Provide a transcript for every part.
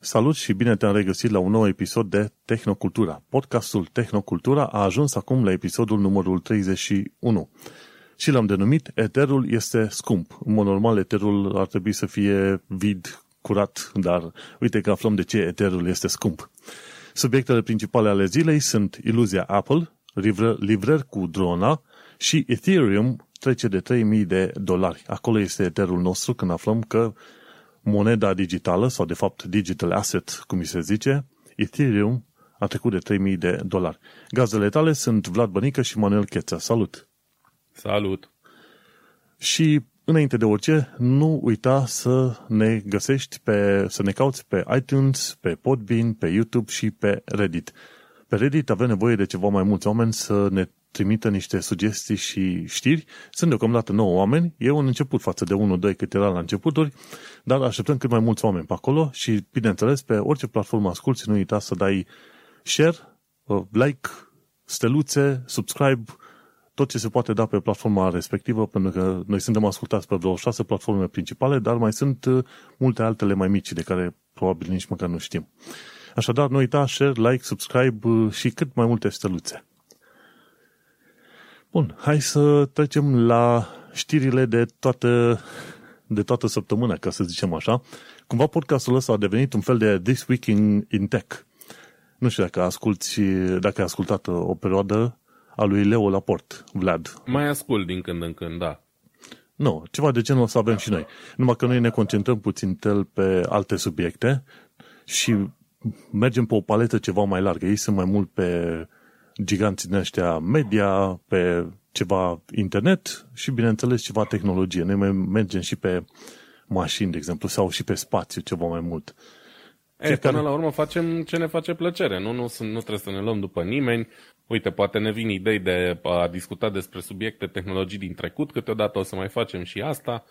Salut și bine te-am regăsit la un nou episod de Tehnocultura. Podcastul Tehnocultura a ajuns acum la episodul numărul 31 și l-am denumit Eterul este scump. În mod normal, Eterul ar trebui să fie vid, curat, dar uite că aflăm de ce Eterul este scump. Subiectele principale ale zilei sunt iluzia Apple, livrări cu drona și Ethereum trece de 3000 de dolari. Acolo este Eterul nostru când aflăm că moneda digitală, sau de fapt digital asset, cum se zice, Ethereum a trecut de 3000 de dolari. Gazele tale sunt Vlad Bănică și Manuel Cheța. Salut! Salut! Și înainte de orice, nu uita să ne găsești pe, să ne cauți pe iTunes, pe Podbean, pe YouTube și pe Reddit. Pe Reddit avem nevoie de ceva mai mulți oameni să ne trimită niște sugestii și știri. Sunt deocamdată 9 oameni. E un început față de 1-2 cât era la începuturi, dar așteptăm cât mai mulți oameni pe acolo și, bineînțeles, pe orice platformă asculti, nu uita să dai share, uh, like, steluțe, subscribe, tot ce se poate da pe platforma respectivă, pentru că noi suntem ascultați pe vreo șase platforme principale, dar mai sunt uh, multe altele mai mici de care probabil nici măcar nu știm. Așadar, nu uita, share, like, subscribe uh, și cât mai multe steluțe. Bun, hai să trecem la știrile de toată, de toată săptămâna, ca să zicem așa. Cumva podcastul ăsta a devenit un fel de This Week in, in Tech. Nu știu dacă, asculti, dacă ai ascultat o perioadă a lui Leo Laport, Vlad. Mai ascult din când în când, da. Nu, ceva de genul să avem și noi. Numai că noi ne concentrăm puțin tel pe alte subiecte și mergem pe o paletă ceva mai largă. Ei sunt mai mult pe giganții din ăștia media, pe ceva internet și, bineînțeles, ceva tehnologie. Noi mai mergem și pe mașini, de exemplu, sau și pe spațiu ceva mai mult. E, până la urmă facem ce ne face plăcere. Nu, nu, nu trebuie să ne luăm după nimeni. Uite, poate ne vin idei de a discuta despre subiecte, tehnologii din trecut, câteodată o să mai facem și asta.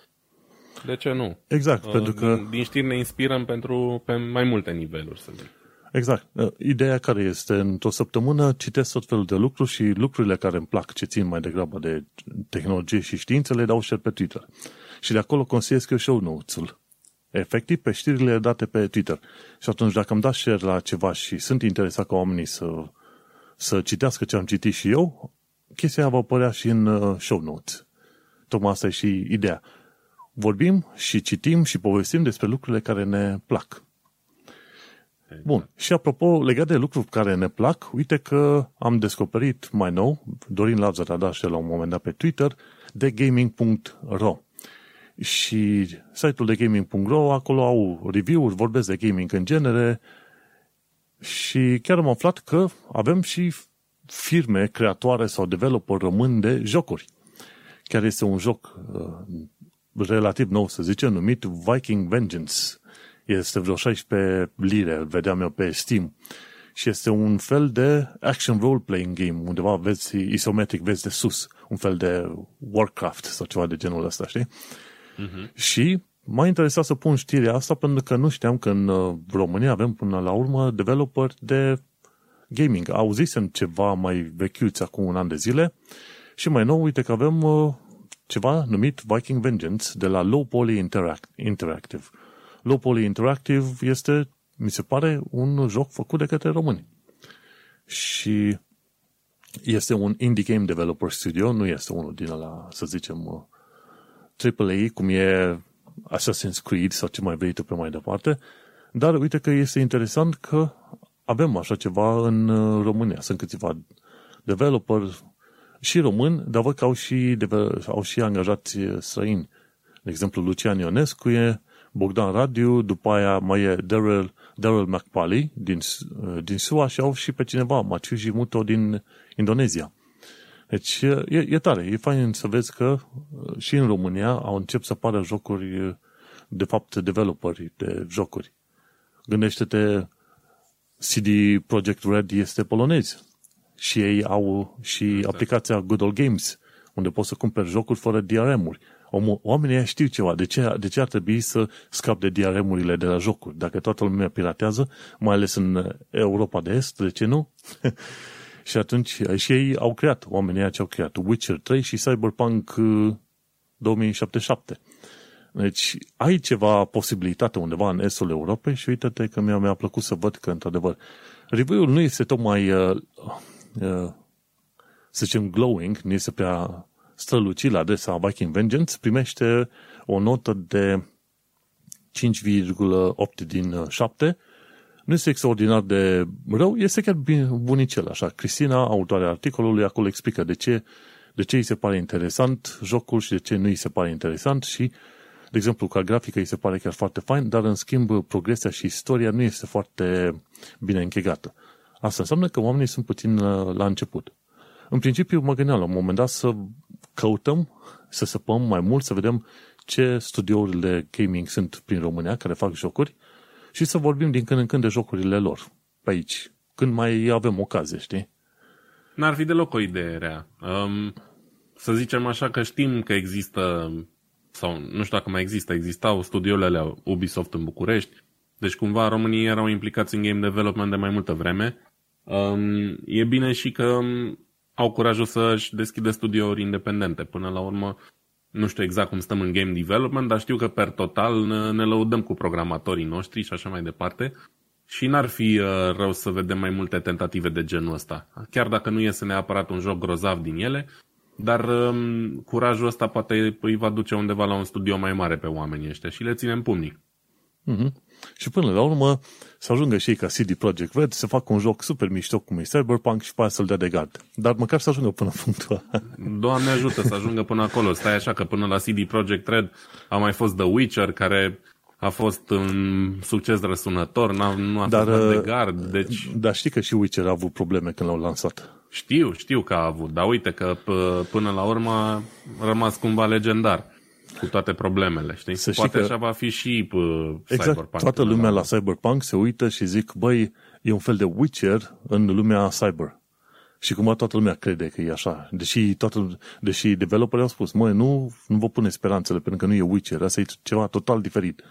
De ce nu? Exact, uh, pentru că... Din știri ne inspirăm pentru, pe mai multe niveluri, să zic. Exact. Uh, ideea care este, într-o săptămână citesc tot felul de lucruri și lucrurile care îmi plac, ce țin mai degrabă de tehnologie și știință, le dau share pe Twitter. Și de acolo consiliez eu show notes-ul. Efectiv, pe știrile date pe Twitter. Și atunci, dacă îmi dați share la ceva și sunt interesat ca oamenii să, să citească ce am citit și eu, chestia aia va apărea și în uh, show notes. Tocmai asta e și ideea. Vorbim și citim și povestim despre lucrurile care ne plac. Bun. Și apropo, legat de lucruri care ne plac, uite că am descoperit mai nou, Dorin Lazar a dat și la un moment dat pe Twitter, de gaming.ro. Și site-ul de gaming.ro, acolo au review-uri, vorbesc de gaming în genere și chiar am aflat că avem și firme creatoare sau developer români de jocuri. Chiar este un joc uh, relativ nou, să zicem, numit Viking Vengeance este vreo 16 lire, îl vedeam eu pe Steam. Și este un fel de action role-playing game, undeva vezi isometric, vezi de sus, un fel de Warcraft sau ceva de genul ăsta, știi? Uh-huh. Și m-a interesat să pun știrea asta pentru că nu știam că în uh, România avem până la urmă developer de gaming. Auzisem ceva mai vechiuți acum un an de zile și mai nou, uite că avem uh, ceva numit Viking Vengeance de la Low Poly Interact- Interactive. Low Poly Interactive este, mi se pare, un joc făcut de către români. Și este un indie game developer studio, nu este unul din la, să zicem, AAA, cum e Assassin's Creed sau ce mai vrei tu pe mai departe, dar uite că este interesant că avem așa ceva în România. Sunt câțiva developer și români, dar văd că au și, au și angajați străini. De exemplu, Lucian Ionescu e Bogdan Radiu, după aia mai e Daryl, Daryl McPally din, uh, din SUA și au și pe cineva, Maciuji Muto din Indonezia. Deci e, e tare, e fain să vezi că uh, și în România au început să apară jocuri, uh, de fapt, developeri de jocuri. Gândește-te, CD Projekt Red este polonez și ei au și exact. aplicația Good Old Games, unde poți să cumperi jocuri fără DRM-uri oamenii știu ceva. De ce, de ce ar trebui să scap de DRM-urile de la jocuri? Dacă toată lumea piratează, mai ales în Europa de Est, de ce nu? și atunci și ei au creat, oamenii ce au creat Witcher 3 și Cyberpunk 2077. Deci ai ceva posibilitate undeva în estul Europei și uite-te că mi-a, mi-a plăcut să văd că, într-adevăr, review-ul nu este tocmai, uh, uh, să zicem, glowing, nu este prea strălucit la adresa Viking Vengeance, primește o notă de 5,8 din 7. Nu este extraordinar de rău, este chiar bunicel, așa. Cristina, autoarea articolului, acolo explică de ce, de ce îi se pare interesant jocul și de ce nu îi se pare interesant și de exemplu, ca grafică îi se pare chiar foarte fain, dar în schimb progresia și istoria nu este foarte bine închegată. Asta înseamnă că oamenii sunt puțin la, la început. În principiu, mă gândeam la un moment dat să căutăm, să săpăm mai mult, să vedem ce studiouri de gaming sunt prin România care fac jocuri și să vorbim din când în când de jocurile lor pe aici, când mai avem ocazie, știi? N-ar fi deloc o idee rea. Um, să zicem așa că știm că există, sau nu știu dacă mai există, existau studiourile alea Ubisoft în București, deci cumva românii erau implicați în game development de mai multă vreme. Um, e bine și că um, au curajul să-și deschidă studiouri independente. Până la urmă, nu știu exact cum stăm în game development, dar știu că per total ne, ne lăudăm cu programatorii noștri și așa mai departe. Și n-ar fi uh, rău să vedem mai multe tentative de genul ăsta. Chiar dacă nu iese neapărat un joc grozav din ele, dar um, curajul ăsta poate îi va duce undeva la un studio mai mare pe oamenii ăștia și le ținem pumnii. Mm-hmm. Și până la urmă să ajungă și ei ca CD Projekt Red să facă un joc super mișto cum e Cyberpunk și pe aia să-l dea de gard. Dar măcar să ajungă până punctul Doamne ajută să ajungă până acolo. Stai așa că până la CD Projekt Red a mai fost The Witcher care a fost un succes răsunător, n-a, nu a dar, fost de gard, deci... Dar știi că și Witcher a avut probleme când l-au lansat. Știu, știu că a avut, dar uite că p- până la urmă a rămas cumva legendar cu toate problemele, știi? Să Poate așa va fi și uh, exact, Cyberpunk. toată lumea la Cyberpunk se uită și zic, băi, e un fel de Witcher în lumea cyber. Și cumva toată lumea crede că e așa. Deși, toată, deși developerii au spus, măi, nu, nu vă pune speranțele, pentru că nu e Witcher, asta e ceva total diferit.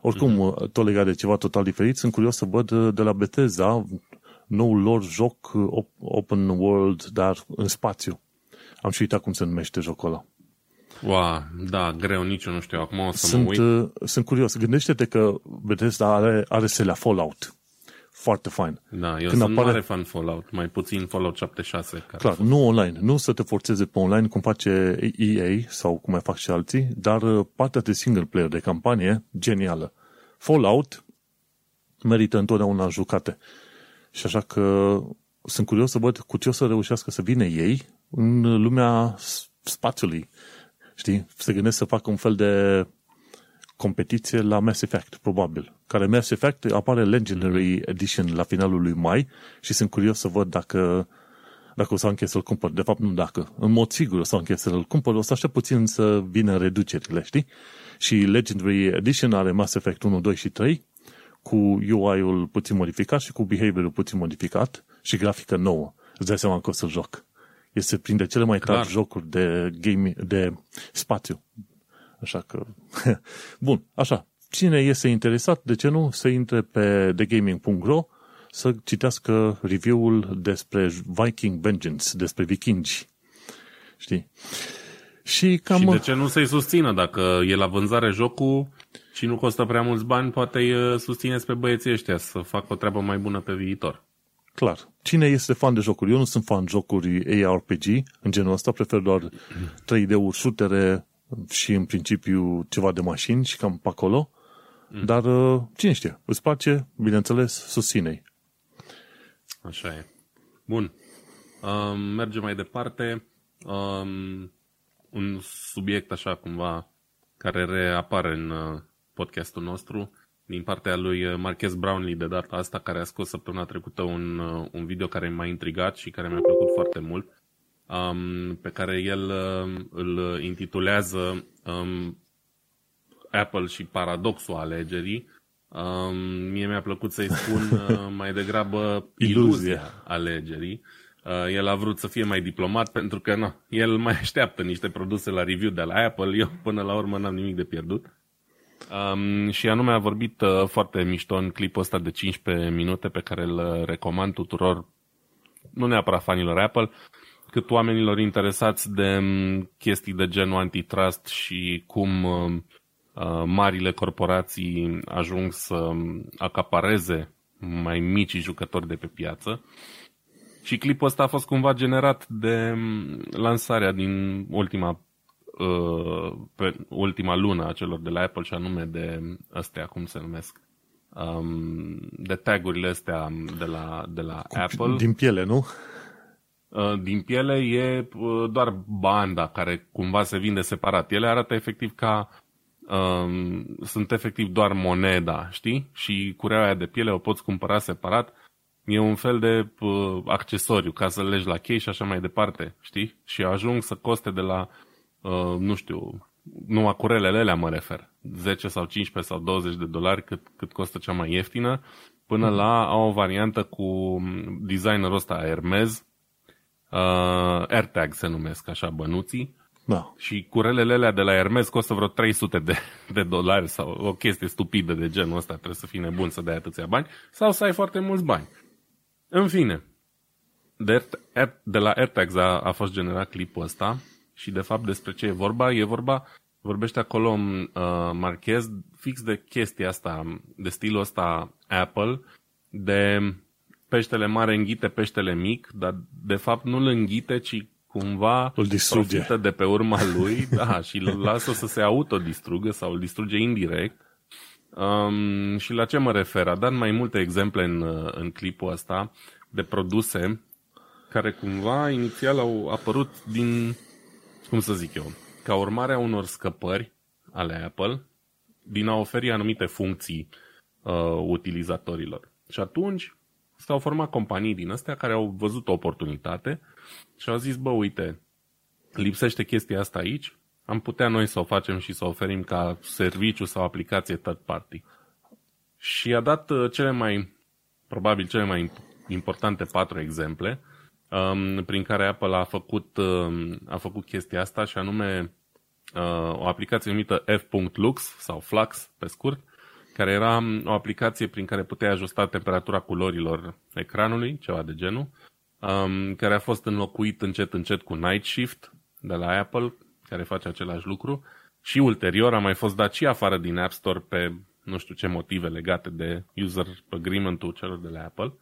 Oricum, mm-hmm. tot legat de ceva total diferit, sunt curios să văd uh, de la Bethesda noul lor joc uh, open world, dar în spațiu. Am și uitat cum se numește jocul ăla. Wow, da, greu, nici eu nu știu. Acum o să sunt, mă uit. Uh, sunt curios. Gândește-te că Bethesda are, are selea Fallout. Foarte fain. Da, eu Când sunt apare... mare fan Fallout, mai puțin Fallout 76. Care Clar, nu online. Nu să te forțeze pe online cum face EA sau cum mai fac și alții, dar uh, partea de single player, de campanie, genială. Fallout merită întotdeauna jucate. Și așa că sunt curios să văd cu ce o să reușească să vină ei în lumea spațiului Știi? Se gândesc să facă un fel de competiție la Mass Effect, probabil. Care Mass Effect apare Legendary Edition la finalul lui mai și sunt curios să văd dacă, dacă o să închei să-l cumpăr. De fapt, nu dacă. În mod sigur o să închei să-l cumpăr, o să aștept puțin să vină reducerile, știi? Și Legendary Edition are Mass Effect 1, 2 și 3 cu UI-ul puțin modificat și cu behavior-ul puțin modificat și grafică nouă. Îți dai seama că o să-l joc este printre cele mai tari jocuri de, game, de spațiu. Așa că, bun, așa. Cine este interesat, de ce nu, să intre pe thegaming.ro să citească review-ul despre Viking Vengeance, despre vikingi. Știi? Și, cam... și de ce nu să-i susțină? Dacă e la vânzare jocul și nu costă prea mulți bani, poate îi susțineți pe băieții ăștia să facă o treabă mai bună pe viitor. Clar. Cine este fan de jocuri? Eu nu sunt fan de jocuri ARPG, în genul ăsta, prefer doar 3D-uri, shootere și în principiu ceva de mașini și cam pe acolo. Mm. Dar uh, cine știe, îți place, bineînțeles, susține-i. Așa e. Bun. Um, mergem mai departe. Um, un subiect așa cumva care reapare în uh, podcastul nostru din partea lui uh, Marquez Brownlee de data asta, care a scos săptămâna trecută un, uh, un video care m-a intrigat și care mi-a plăcut foarte mult, um, pe care el uh, îl intitulează um, Apple și paradoxul alegerii. Um, mie mi-a plăcut să-i spun uh, mai degrabă iluzia alegerii. Uh, el a vrut să fie mai diplomat pentru că na, el mai așteaptă niște produse la review de la Apple. Eu până la urmă n-am nimic de pierdut. Um, și anume a vorbit uh, foarte mișto în clipul ăsta de 15 minute pe care îl uh, recomand tuturor, nu neapărat fanilor Apple, cât oamenilor interesați de um, chestii de genul antitrust și cum um, uh, marile corporații ajung să acapareze mai mici jucători de pe piață. Și clipul ăsta a fost cumva generat de um, lansarea din ultima uh, pe ultima lună a celor de la Apple și anume de astea, cum se numesc, um, de tagurile astea de la, de la Apple. Din piele, nu? Uh, din piele e uh, doar banda care cumva se vinde separat. Ele arată efectiv ca um, sunt efectiv doar moneda, știi? Și cureaua aia de piele o poți cumpăra separat. E un fel de uh, accesoriu ca să legi la chei și așa mai departe, știi? Și ajung să coste de la, uh, nu știu, numai curelele alea mă refer, 10 sau 15 sau 20 de dolari cât, cât costă cea mai ieftină, până la au o variantă cu designerul ăsta Hermes, uh, AirTag se numesc așa bănuții, da. și curelele alea de la Hermes costă vreo 300 de, de dolari sau o chestie stupidă de genul ăsta, trebuie să fii nebun să dai atâția bani, sau să ai foarte mulți bani. În fine, de, de la AirTags a, a fost generat clipul ăsta și de fapt despre ce e vorba? E vorba, vorbește acolo uh, Marquez fix de chestia asta, de stilul ăsta Apple, de peștele mare înghite peștele mic, dar de fapt nu îl înghite, ci cumva îl distruge. profită de pe urma lui da, și îl lasă să se autodistrugă sau îl distruge indirect. Um, și la ce mă refer? A dat mai multe exemple în, în clipul ăsta de produse care cumva inițial au apărut din, cum să zic eu, ca urmare a unor scăpări ale Apple din a oferi anumite funcții uh, utilizatorilor. Și atunci s-au format companii din astea care au văzut o oportunitate și au zis, bă, uite, lipsește chestia asta aici, am putea noi să o facem și să o oferim ca serviciu sau aplicație third party. Și a dat uh, cele mai, probabil cele mai importante patru exemple um, prin care Apple a făcut, um, a făcut chestia asta și anume uh, o aplicație numită f.lux sau Flux pe scurt, care era um, o aplicație prin care puteai ajusta temperatura culorilor ecranului, ceva de genul, um, care a fost înlocuit încet încet cu Night Shift de la Apple, care face același lucru, și ulterior a mai fost dat și afară din App Store pe nu știu ce motive legate de user agreement-ul celor de la Apple.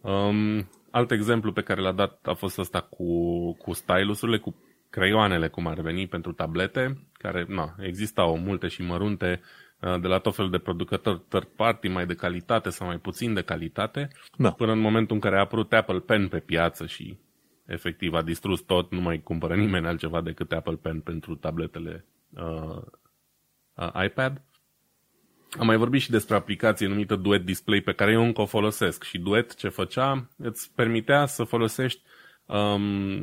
Um, alt exemplu pe care l-a dat a fost ăsta cu, cu stylusurile, cu creioanele, cum ar veni, pentru tablete, care na, existau multe și mărunte Uh, de la tot felul de producători third party, mai de calitate sau mai puțin de calitate, da. până în momentul în care a apărut Apple Pen pe piață și efectiv a distrus tot, nu mai cumpără nimeni altceva decât Apple Pen pentru tabletele uh, uh, iPad. Am mai vorbit și despre aplicație numită Duet Display pe care eu încă o folosesc și Duet ce făcea îți permitea să folosești um,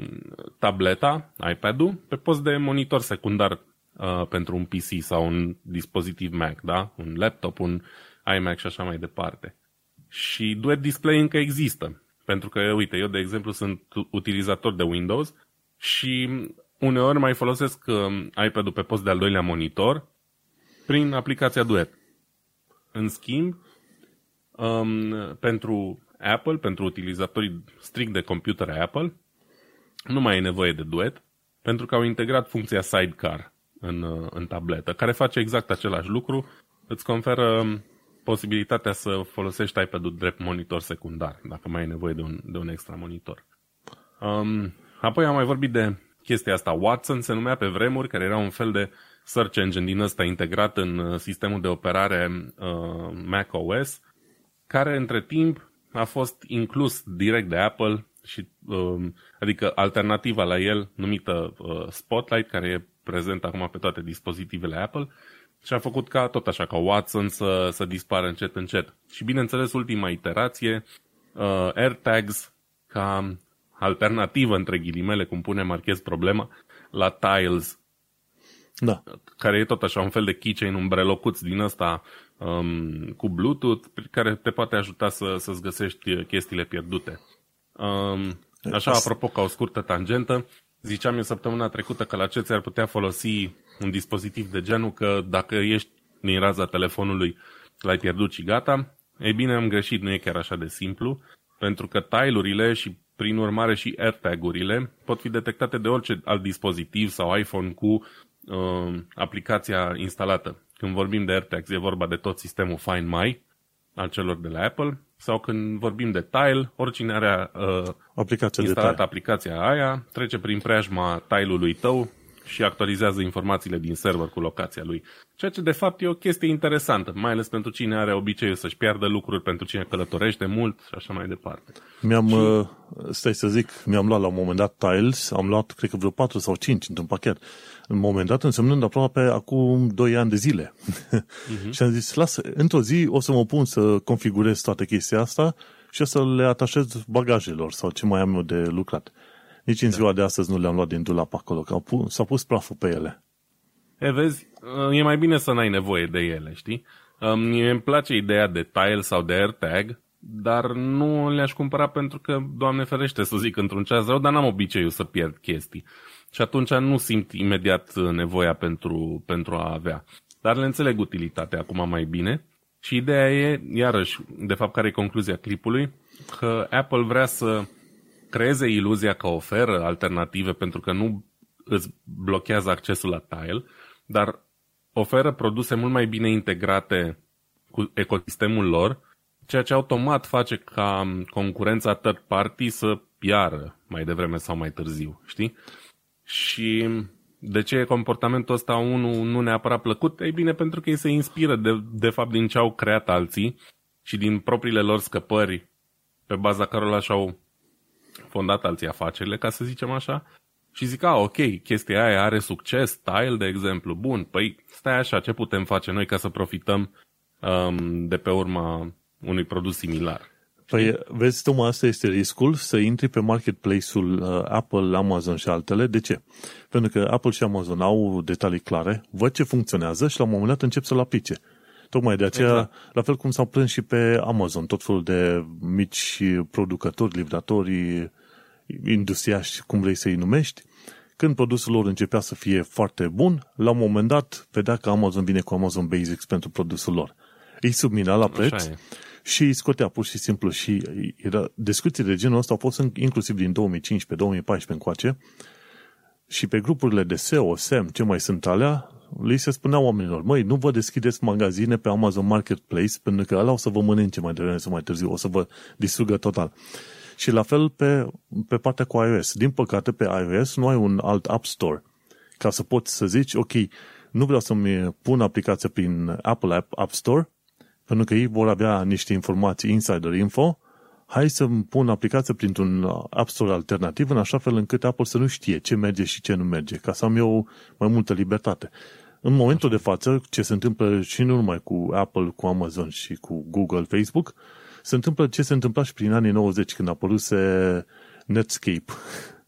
tableta, iPad-ul, pe post de monitor secundar uh, pentru un PC sau un dispozitiv Mac, da? Un laptop, un iMac și așa mai departe. Și Duet Display încă există. Pentru că, uite, eu, de exemplu, sunt utilizator de Windows și uneori mai folosesc uh, iPad-ul pe post de al doilea monitor prin aplicația Duet. În schimb, um, pentru Apple, pentru utilizatorii strict de computer Apple, nu mai e nevoie de Duet, pentru că au integrat funcția Sidecar în, uh, în tabletă, care face exact același lucru, îți conferă um, posibilitatea să folosești iPad-ul drept monitor secundar, dacă mai ai nevoie de un, de un extra monitor. Um, apoi am mai vorbit de chestia asta. Watson se numea pe vremuri, care era un fel de search engine din ăsta integrat în uh, sistemul de operare uh, Mac OS, care între timp a fost inclus direct de Apple și um, adică alternativa la el numită uh, Spotlight, care e prezent acum pe toate dispozitivele Apple și a făcut ca tot așa, ca Watson să, să dispară încet încet. Și bineînțeles, ultima iterație, uh, AirTags ca alternativă, între ghilimele, cum pune Marchez problema, la Tiles, da. care e tot așa un fel de keychain, un brelocuț din ăsta um, cu Bluetooth, care te poate ajuta să, să-ți găsești chestiile pierdute. Um, așa, apropo, ca o scurtă tangentă, Ziceam eu săptămâna trecută că la ce ți-ar putea folosi un dispozitiv de genul că dacă ești din raza telefonului, l-ai pierdut și gata. Ei bine, am greșit, nu e chiar așa de simplu, pentru că tile și prin urmare și AirTag-urile pot fi detectate de orice alt dispozitiv sau iPhone cu uh, aplicația instalată. Când vorbim de AirTags, e vorba de tot sistemul Find My al celor de la Apple sau când vorbim de Tile, oricine are uh, aplicația instalat de aplicația aia, trece prin preajma Tile-ului tău și actualizează informațiile din server cu locația lui. Ceea ce de fapt e o chestie interesantă, mai ales pentru cine are obiceiul să-și piardă lucruri, pentru cine călătorește mult și așa mai departe. Mi-am, și... uh, stai să zic, mi-am luat la un moment dat Tiles, am luat cred că vreo 4 sau 5 într-un pachet. În moment dat însemnând aproape acum 2 ani de zile. Uh-huh. și am zis, lasă, într-o zi o să mă pun să configurez toată chestia asta și o să le atașez bagajelor sau ce mai am eu de lucrat. Nici în da. ziua de astăzi nu le-am luat din dulap acolo, că s-a pus praful pe ele. E, vezi, e mai bine să n-ai nevoie de ele, știi? Mie îmi place ideea de tile sau de AirTag, dar nu le-aș cumpăra pentru că, Doamne ferește să zic, într-un ceas rău, dar n-am obiceiul să pierd chestii. Și atunci nu simt imediat nevoia pentru, pentru a avea. Dar le înțeleg utilitatea acum mai bine. Și ideea e, iarăși, de fapt, care e concluzia clipului, că Apple vrea să creeze iluzia că oferă alternative pentru că nu îți blochează accesul la tile, dar oferă produse mult mai bine integrate cu ecosistemul lor, ceea ce automat face ca concurența third party să piară mai devreme sau mai târziu, știi? Și de ce e comportamentul ăsta unul nu neapărat plăcut? Ei bine, pentru că ei se inspiră de, de fapt din ce au creat alții și din propriile lor scăpări pe baza cărora și-au fondat alții afacerile, ca să zicem așa, și zic, a, ok, chestia aia are succes, Tile, de exemplu, bun, păi stai așa, ce putem face noi ca să profităm um, de pe urma unui produs similar? Păi, vezi, tocmai asta este riscul, să intri pe marketplace-ul uh, Apple, Amazon și altele. De ce? Pentru că Apple și Amazon au detalii clare, văd ce funcționează și la un moment dat încep să-l aplice. Tocmai de aceea, exact. la fel cum s-au plâns și pe Amazon, tot felul de mici producători, livratori, industriași, cum vrei să-i numești, când produsul lor începea să fie foarte bun, la un moment dat vedea că Amazon vine cu Amazon Basics pentru produsul lor. Îi submina la preț și îi scotea pur și simplu și era, discuții de genul ăsta au fost inclusiv din 2015-2014 încoace și pe grupurile de SEO, SEM, ce mai sunt alea, li se spunea oamenilor, măi, nu vă deschideți magazine pe Amazon Marketplace pentru că ăla o să vă mănânce mai devreme sau mai târziu, o să vă distrugă total. Și la fel pe, pe partea cu iOS. Din păcate, pe iOS nu ai un alt App Store ca să poți să zici, ok, nu vreau să-mi pun aplicația prin Apple App, App Store, pentru că ei vor avea niște informații insider info, hai să-mi pun aplicația printr-un App Store alternativ, în așa fel încât Apple să nu știe ce merge și ce nu merge, ca să am eu mai multă libertate. În momentul de față, ce se întâmplă și nu numai cu Apple, cu Amazon și cu Google, Facebook, se întâmplă ce se întâmpla și prin anii 90, când a apăruse Netscape,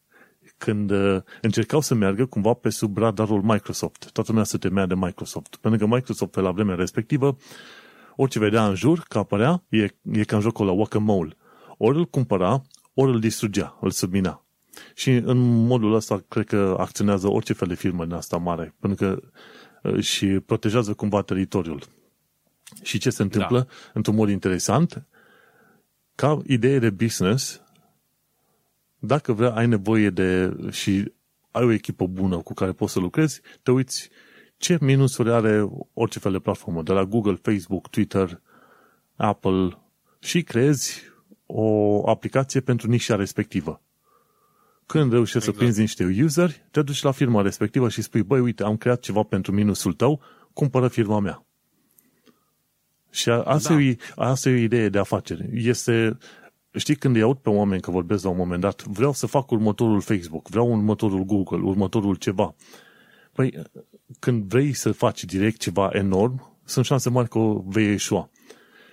când uh, încercau să meargă cumva pe sub radarul Microsoft. Toată lumea se temea de Microsoft. Pentru că Microsoft, pe la vremea respectivă, orice vedea în jur, că apărea, e, e ca în jocul la Whack-A-Mole. Ori îl cumpăra, ori îl distrugea, îl submina. Și în modul ăsta, cred că acționează orice fel de firmă din asta mare, pentru că uh, și protejează cumva teritoriul. Și ce se întâmplă, da. într-un mod interesant, ca idee de business, dacă vrea, ai nevoie de și ai o echipă bună cu care poți să lucrezi, te uiți ce minusuri are orice fel de platformă, de la Google, Facebook, Twitter, Apple și creezi o aplicație pentru nișa respectivă. Când reușești exact. să prinzi niște useri, te duci la firma respectivă și spui, băi, uite, am creat ceva pentru minusul tău, cumpără firma mea. Și asta, da. e, asta e o idee de afacere. Este, știi, când îi aud pe oameni că vorbesc la un moment dat, vreau să fac următorul Facebook, vreau următorul Google, următorul ceva. Păi, când vrei să faci direct ceva enorm, sunt șanse mari că o vei ieșua.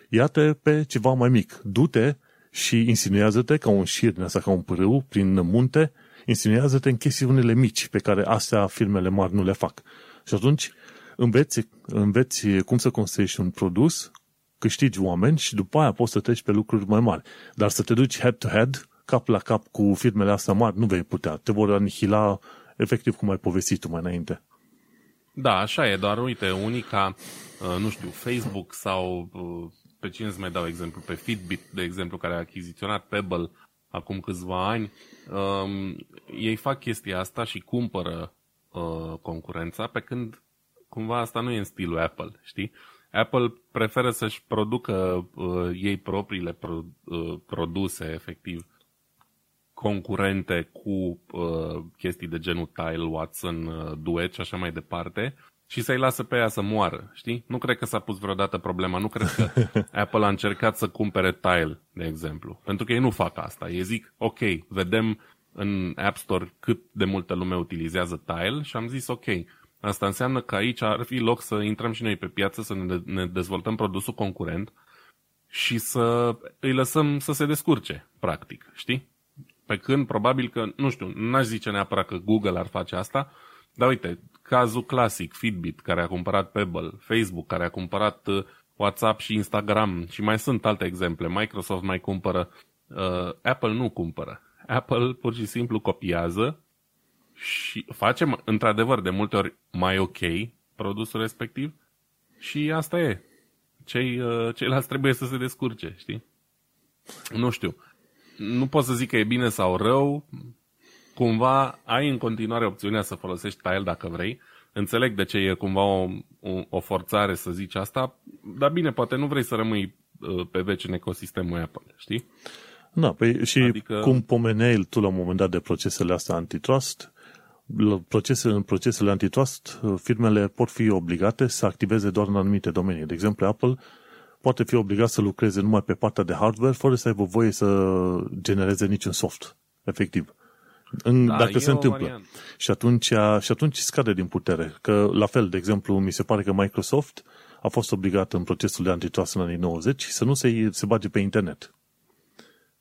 Iată pe ceva mai mic. Du-te și insinuează-te ca un șir din asta, ca un pârâu prin munte, insinuează-te în chestiunile mici pe care astea firmele mari nu le fac. Și atunci înveți, înveți cum să construiești un produs, câștigi oameni și după aia poți să treci pe lucruri mai mari. Dar să te duci head-to-head, cap la cap cu firmele astea mari, nu vei putea. Te vor anihila efectiv cum ai povestit tu mai înainte. Da, așa e, doar uite, unii ca, uh, nu știu, Facebook sau uh, pe cine să mai dau exemplu, pe Fitbit, de exemplu, care a achiziționat Pebble acum câțiva ani, um, ei fac chestia asta și cumpără uh, concurența, pe când cumva asta nu e în stilul Apple, știi? Apple preferă să-și producă uh, ei propriile pro, uh, produse, efectiv, concurente cu uh, chestii de genul Tile, Watson, uh, Duet și așa mai departe și să-i lasă pe ea să moară, știi? Nu cred că s-a pus vreodată problema, nu cred că Apple a încercat să cumpere Tile, de exemplu, pentru că ei nu fac asta. Ei zic, ok, vedem în App Store cât de multă lume utilizează Tile și am zis, ok, asta înseamnă că aici ar fi loc să intrăm și noi pe piață, să ne dezvoltăm produsul concurent și să îi lăsăm să se descurce, practic, știi? Pe când, probabil că, nu știu, n-aș zice neapărat că Google ar face asta, dar uite, cazul clasic, Fitbit, care a cumpărat Pebble, Facebook, care a cumpărat uh, WhatsApp și Instagram și mai sunt alte exemple. Microsoft mai cumpără, uh, Apple nu cumpără. Apple pur și simplu copiază și face, într-adevăr, de multe ori mai ok produsul respectiv și asta e. Cei, uh, ceilalți trebuie să se descurce, știi? Nu știu nu pot să zic că e bine sau rău, cumva ai în continuare opțiunea să folosești tile dacă vrei. Înțeleg de ce e cumva o, o, o forțare să zici asta, dar bine, poate nu vrei să rămâi uh, pe veci în ecosistemul Apple, știi? Da, păi și adică... cum pomeneai tu la un moment dat de procesele astea antitrust, procesele, în procesele antitrust, uh, firmele pot fi obligate să activeze doar în anumite domenii. De exemplu, Apple poate fi obligat să lucreze numai pe partea de hardware fără să aibă voie să genereze niciun soft, efectiv. În, da, dacă se întâmplă. Și atunci, și atunci scade din putere. Că, la fel, de exemplu, mi se pare că Microsoft a fost obligat în procesul de antitrust în anii 90 să nu se, se bage pe internet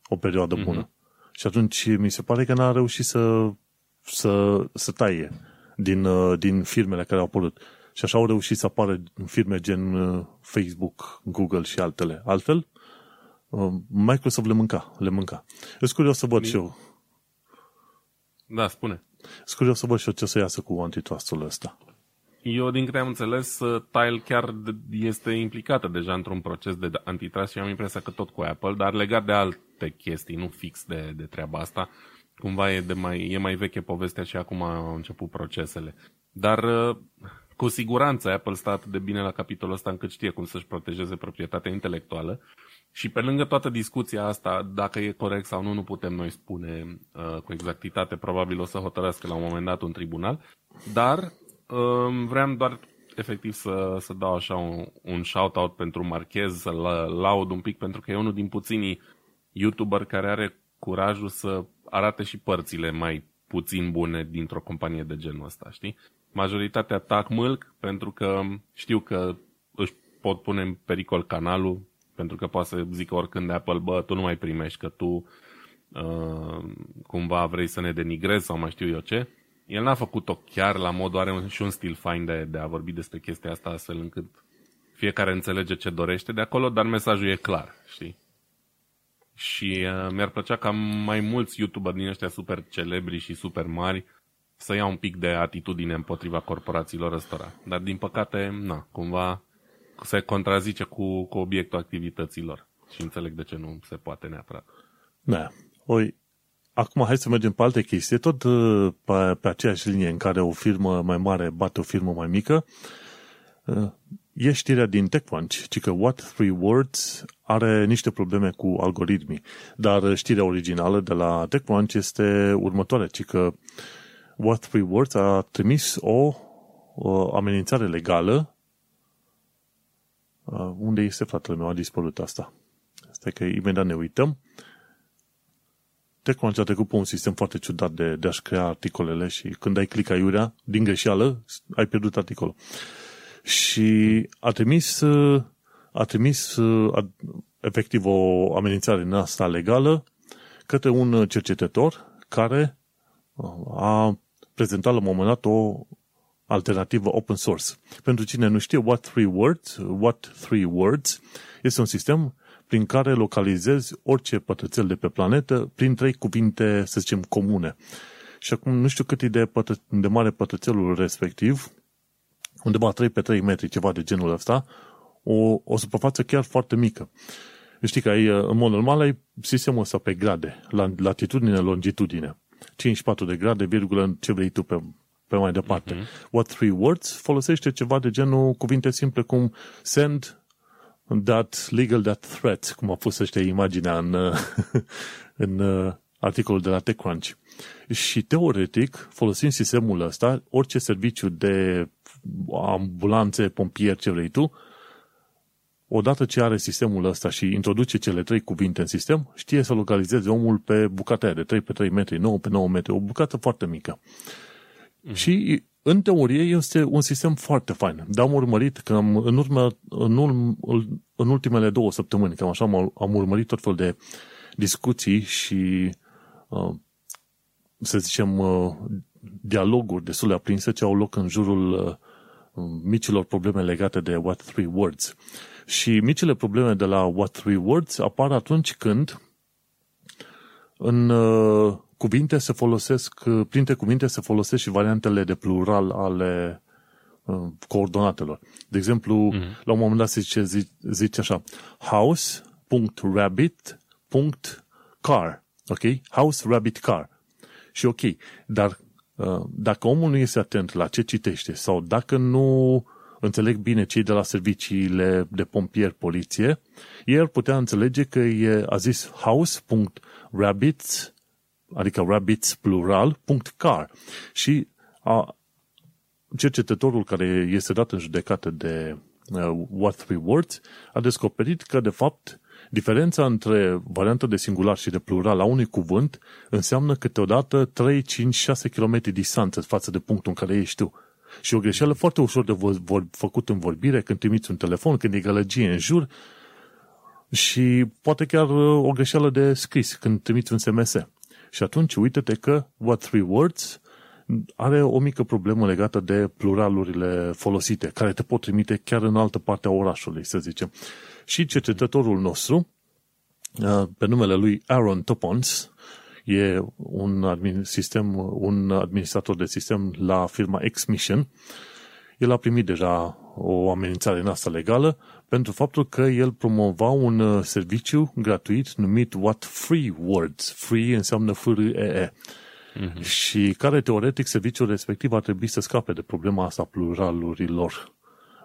o perioadă mm-hmm. bună. Și atunci mi se pare că n-a reușit să, să, să taie din, uh, din firmele care au apărut. Și așa au reușit să apară firme gen uh, Facebook, Google și altele. Altfel, uh, Microsoft le mânca, le mânca. Eu curios să văd și eu. Da, spune. Sunt curios să văd și eu ce să iasă cu antitrustul ăsta. Eu, din câte am înțeles, uh, Tile chiar este implicată deja într-un proces de antitrust și am impresia că tot cu Apple, dar legat de alte chestii, nu fix de, de treaba asta. Cumva e, de mai, e mai veche povestea și acum au început procesele. Dar cu siguranță Apple stă atât de bine la capitolul ăsta încât știe cum să-și protejeze proprietatea intelectuală și pe lângă toată discuția asta, dacă e corect sau nu, nu putem noi spune uh, cu exactitate, probabil o să hotărăscă la un moment dat un tribunal, dar uh, vreau doar efectiv să, să dau așa un, un shout-out pentru Marchez, să-l laud un pic, pentru că e unul din puținii YouTuber care are curajul să arate și părțile mai puțin bune dintr-o companie de genul ăsta, știi? Majoritatea tac mâlc pentru că știu că își pot pune în pericol canalul, pentru că poate să zică oricând de Apple, bă, tu nu mai primești, că tu uh, cumva vrei să ne denigrezi sau mai știu eu ce. El n-a făcut-o chiar la modul, are un, și un stil fain de, de a vorbi despre chestia asta astfel încât fiecare înțelege ce dorește de acolo, dar mesajul e clar, știi? Și uh, mi-ar plăcea ca mai mulți YouTuber din ăștia super celebri și super mari să ia un pic de atitudine împotriva corporațiilor ăstora. Dar din păcate, na, cumva se contrazice cu, cu obiectul activităților. Și înțeleg de ce nu se poate neapărat. Da. Oi, acum hai să mergem pe alte chestii. Tot uh, pe, pe aceeași linie în care o firmă mai mare bate o firmă mai mică, uh, e știrea din TechCrunch, ci că What Three Words are niște probleme cu algoritmii. Dar știrea originală de la TechCrunch este următoarea, ci că What Three Words a trimis o, o amenințare legală uh, unde este fratele meu, a dispărut asta. Stai că imediat ne uităm. TechCrunch a trecut pe un sistem foarte ciudat de, de a-și crea articolele și când ai click aiurea, din greșeală, ai pierdut articolul. Și a trimis, a trimis a, efectiv o amenințare în asta legală către un cercetător care a prezentat la un moment dat o alternativă open source. Pentru cine nu știe, What Three Words, What Three Words este un sistem prin care localizezi orice pătrățel de pe planetă prin trei cuvinte, să zicem, comune. Și acum nu știu cât e de, pătră, de mare pătrățelul respectiv, undeva 3 pe 3 metri, ceva de genul ăsta, o, o suprafață chiar foarte mică. Știi că ai, în mod normal ai sistemul ăsta pe grade, la latitudine, longitudine. 54 de grade, virgulă, ce vrei tu pe pe mai departe. Uh-huh. What three words folosește ceva de genul cuvinte simple cum send that legal that threat, cum a pus ăștia imaginea în, în uh, articolul de la TechCrunch. Și teoretic, folosind sistemul ăsta, orice serviciu de ambulanțe, pompieri, ce vrei tu, odată ce are sistemul ăsta și introduce cele trei cuvinte în sistem, știe să localizeze omul pe bucata aia de 3 pe 3 metri, 9 pe 9 metri, o bucată foarte mică. Mm-hmm. Și în teorie este un sistem foarte fain. Dar am urmărit că am, în, urmă, în, urm, în ultimele două săptămâni, cam așa, am, am urmărit tot fel de discuții și uh, să zicem uh, dialoguri destul de aprinse ce au loc în jurul uh, micilor probleme legate de What Three Words. Și micile probleme de la What Three Words apar atunci când în uh, cuvinte se folosesc, uh, printre cuvinte se folosesc și variantele de plural ale uh, coordonatelor. De exemplu, mm-hmm. la un moment dat se zice, zice așa, house.rabbit.car. Ok? House, rabbit, car. Și ok, dar uh, dacă omul nu este atent la ce citește sau dacă nu înțeleg bine cei de la serviciile de pompier poliție, el putea înțelege că e, a zis house.rabbits, adică rabbits plural, .car. Și a, cercetătorul care este dat în judecată de uh, What Three Words a descoperit că, de fapt, diferența între varianta de singular și de plural la unui cuvânt înseamnă câteodată 3, 5, 6 km distanță față de punctul în care ești tu. Și o greșeală foarte ușor de vor, făcut în vorbire, când trimiți un telefon, când e gălăgie în jur și poate chiar uh, o greșeală de scris, când trimiți un SMS. Și atunci uite-te că What Three Words are o mică problemă legată de pluralurile folosite, care te pot trimite chiar în altă parte a orașului, să zicem. Și cercetătorul nostru, uh, pe numele lui Aaron Topons, e un, admin, sistem, un administrator de sistem la firma Xmission. El a primit deja o amenințare în asta legală pentru faptul că el promova un uh, serviciu gratuit numit What Free Words. Free înseamnă f r e e mm-hmm. Și care teoretic serviciul respectiv ar trebui să scape de problema asta pluralurilor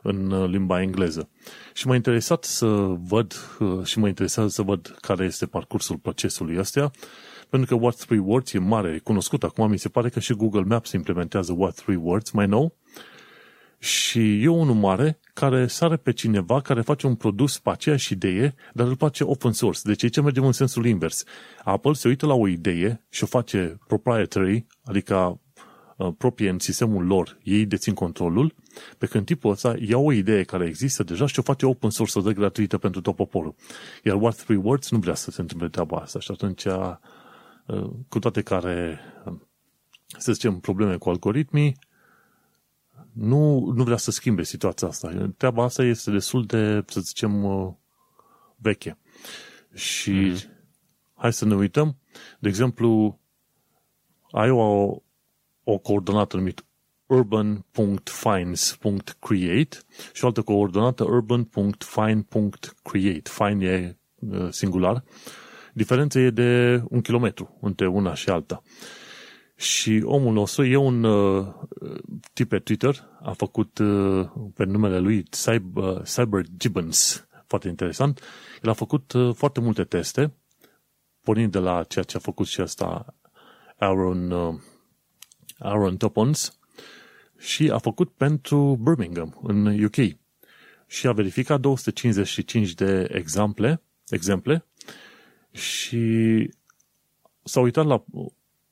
în uh, limba engleză. Și m-a interesat să văd uh, și mă interesează să văd care este parcursul procesului ăsta pentru că What Three Words e mare, e cunoscut. Acum mi se pare că și Google Maps implementează What Three Words mai nou și e unul mare care sare pe cineva care face un produs pe aceeași idee, dar îl face open source. Deci aici mergem în sensul invers. Apple se uită la o idee și o face proprietary, adică uh, proprie în sistemul lor, ei dețin controlul, pe când tipul ăsta ia o idee care există deja și o face open source, o dă gratuită pentru tot poporul. Iar What Three Words nu vrea să se întâmple treaba asta și atunci Uh, cu toate care, să zicem, probleme cu algoritmii, nu, nu vrea să schimbe situația asta. Treaba asta este destul de, să zicem, uh, veche. Și mm-hmm. hai să ne uităm. De exemplu, ai o, o coordonată numită urban.finds.create și o altă coordonată urban.find.create. Find e uh, singular Diferența e de un kilometru între una și alta. Și omul nostru e un uh, tip pe Twitter, a făcut uh, pe numele lui Cyber, uh, Cyber Gibbons, foarte interesant. El a făcut uh, foarte multe teste, pornind de la ceea ce a făcut și asta Aaron, uh, Aaron Topons, și a făcut pentru Birmingham, în UK. Și a verificat 255 de exemple, exemple și s-a uitat la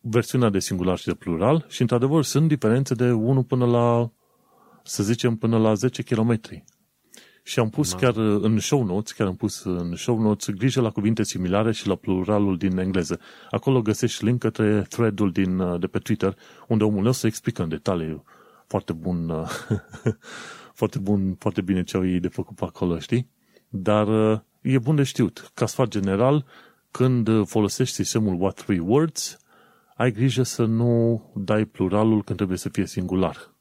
versiunea de singular și de plural și, într-adevăr, sunt diferențe de 1 până la, să zicem, până la 10 km. Și am pus chiar în show notes, chiar am pus în show notes grijă la cuvinte similare și la pluralul din engleză. Acolo găsești link către thread-ul din, de pe Twitter, unde omul nostru explică în detaliu foarte bun, foarte bun, foarte bine ce au ei de făcut pe acolo, știi? Dar e bun de știut. Ca sfat general, când folosești sistemul What Three Words, ai grijă să nu dai pluralul când trebuie să fie singular.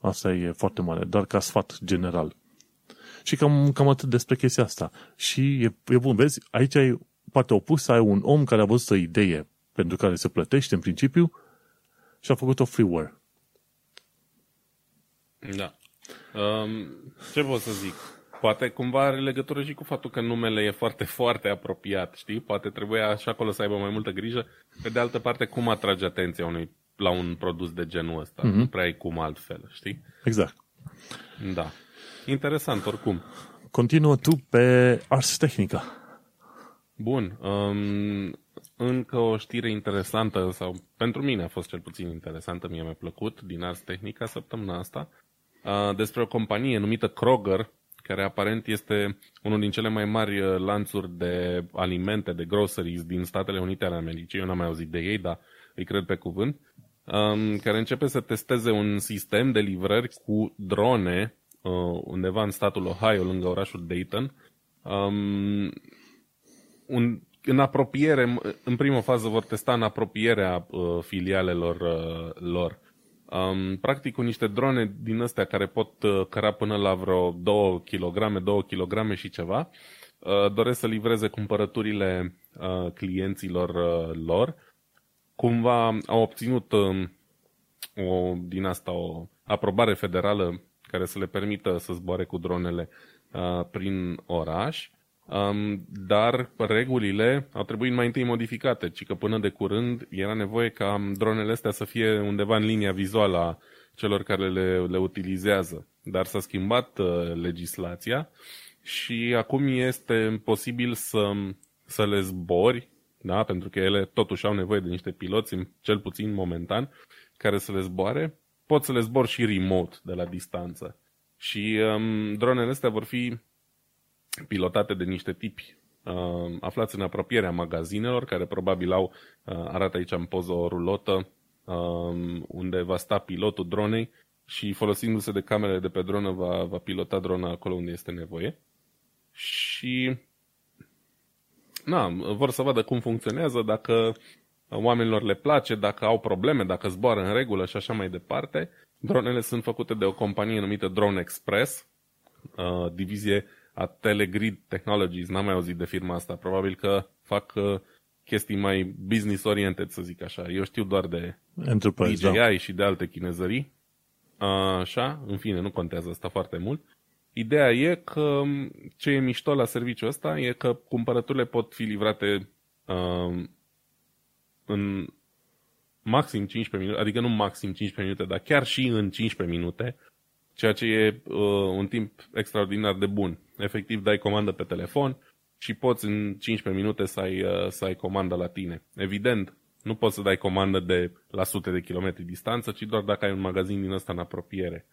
Asta e foarte mare, dar ca sfat general. Și cam, cam atât despre chestia asta. Și e, e bun, vezi, aici ai partea opusă, ai un om care a văzut o idee pentru care se plătește în principiu și a făcut o freeware. Da. Um, ce pot să zic? Poate cumva are legătură și cu faptul că numele e foarte, foarte apropiat, știi? Poate trebuia așa acolo să aibă mai multă grijă. Pe de altă parte, cum atrage atenția unui, la un produs de genul ăsta? Mm-hmm. Nu prea ai cum altfel, știi? Exact. Da. Interesant, oricum. Continuă tu pe Ars Technica. Bun. Um, încă o știre interesantă, sau pentru mine a fost cel puțin interesantă, mie mi-a plăcut, din Ars Technica săptămâna asta, uh, despre o companie numită Kroger, care aparent este unul din cele mai mari uh, lanțuri de alimente, de groceries din Statele Unite ale Americii. Eu n-am mai auzit de ei, dar îi cred pe cuvânt. Um, care începe să testeze un sistem de livrări cu drone uh, undeva în statul Ohio, lângă orașul Dayton. Um, un, în apropiere, în primă fază vor testa în apropierea uh, filialelor uh, lor. Um, practic cu niște drone din astea care pot uh, căra până la vreo 2 kg, 2 kg și ceva, uh, doresc să livreze cumpărăturile uh, clienților uh, lor. Cumva au obținut uh, o, din asta o aprobare federală care să le permită să zboare cu dronele uh, prin oraș Um, dar regulile au trebuit mai întâi modificate, ci că până de curând era nevoie ca dronele astea să fie undeva în linia vizuală a celor care le, le utilizează. Dar s-a schimbat uh, legislația și acum este posibil să, să le zbori, da? pentru că ele totuși au nevoie de niște piloți, cel puțin momentan, care să le zboare. Pot să le zbor și remote, de la distanță. Și um, dronele astea vor fi pilotate de niște tipi uh, aflați în apropierea magazinelor, care probabil au, uh, arată aici în poză o rulotă, uh, unde va sta pilotul dronei și folosindu-se de camerele de pe dronă va, va pilota drona acolo unde este nevoie. Și na, vor să vadă cum funcționează, dacă oamenilor le place, dacă au probleme, dacă zboară în regulă și așa mai departe. Dronele sunt făcute de o companie numită Drone Express, uh, divizie a Telegrid Technologies, n-am mai auzit de firma asta, probabil că fac uh, chestii mai business-oriented, să zic așa. Eu știu doar de Enterprise, DJI da. și de alte chinezării. Așa, în fine, nu contează asta foarte mult. Ideea e că um, ce e mișto la serviciul ăsta e că cumpărăturile pot fi livrate uh, în maxim 15 minute, adică nu maxim 15 minute, dar chiar și în 15 minute, ceea ce e uh, un timp extraordinar de bun. Efectiv, dai comandă pe telefon și poți în 15 minute să ai, uh, să ai comandă la tine. Evident, nu poți să dai comandă de la sute de kilometri distanță, ci doar dacă ai un magazin din ăsta în apropiere.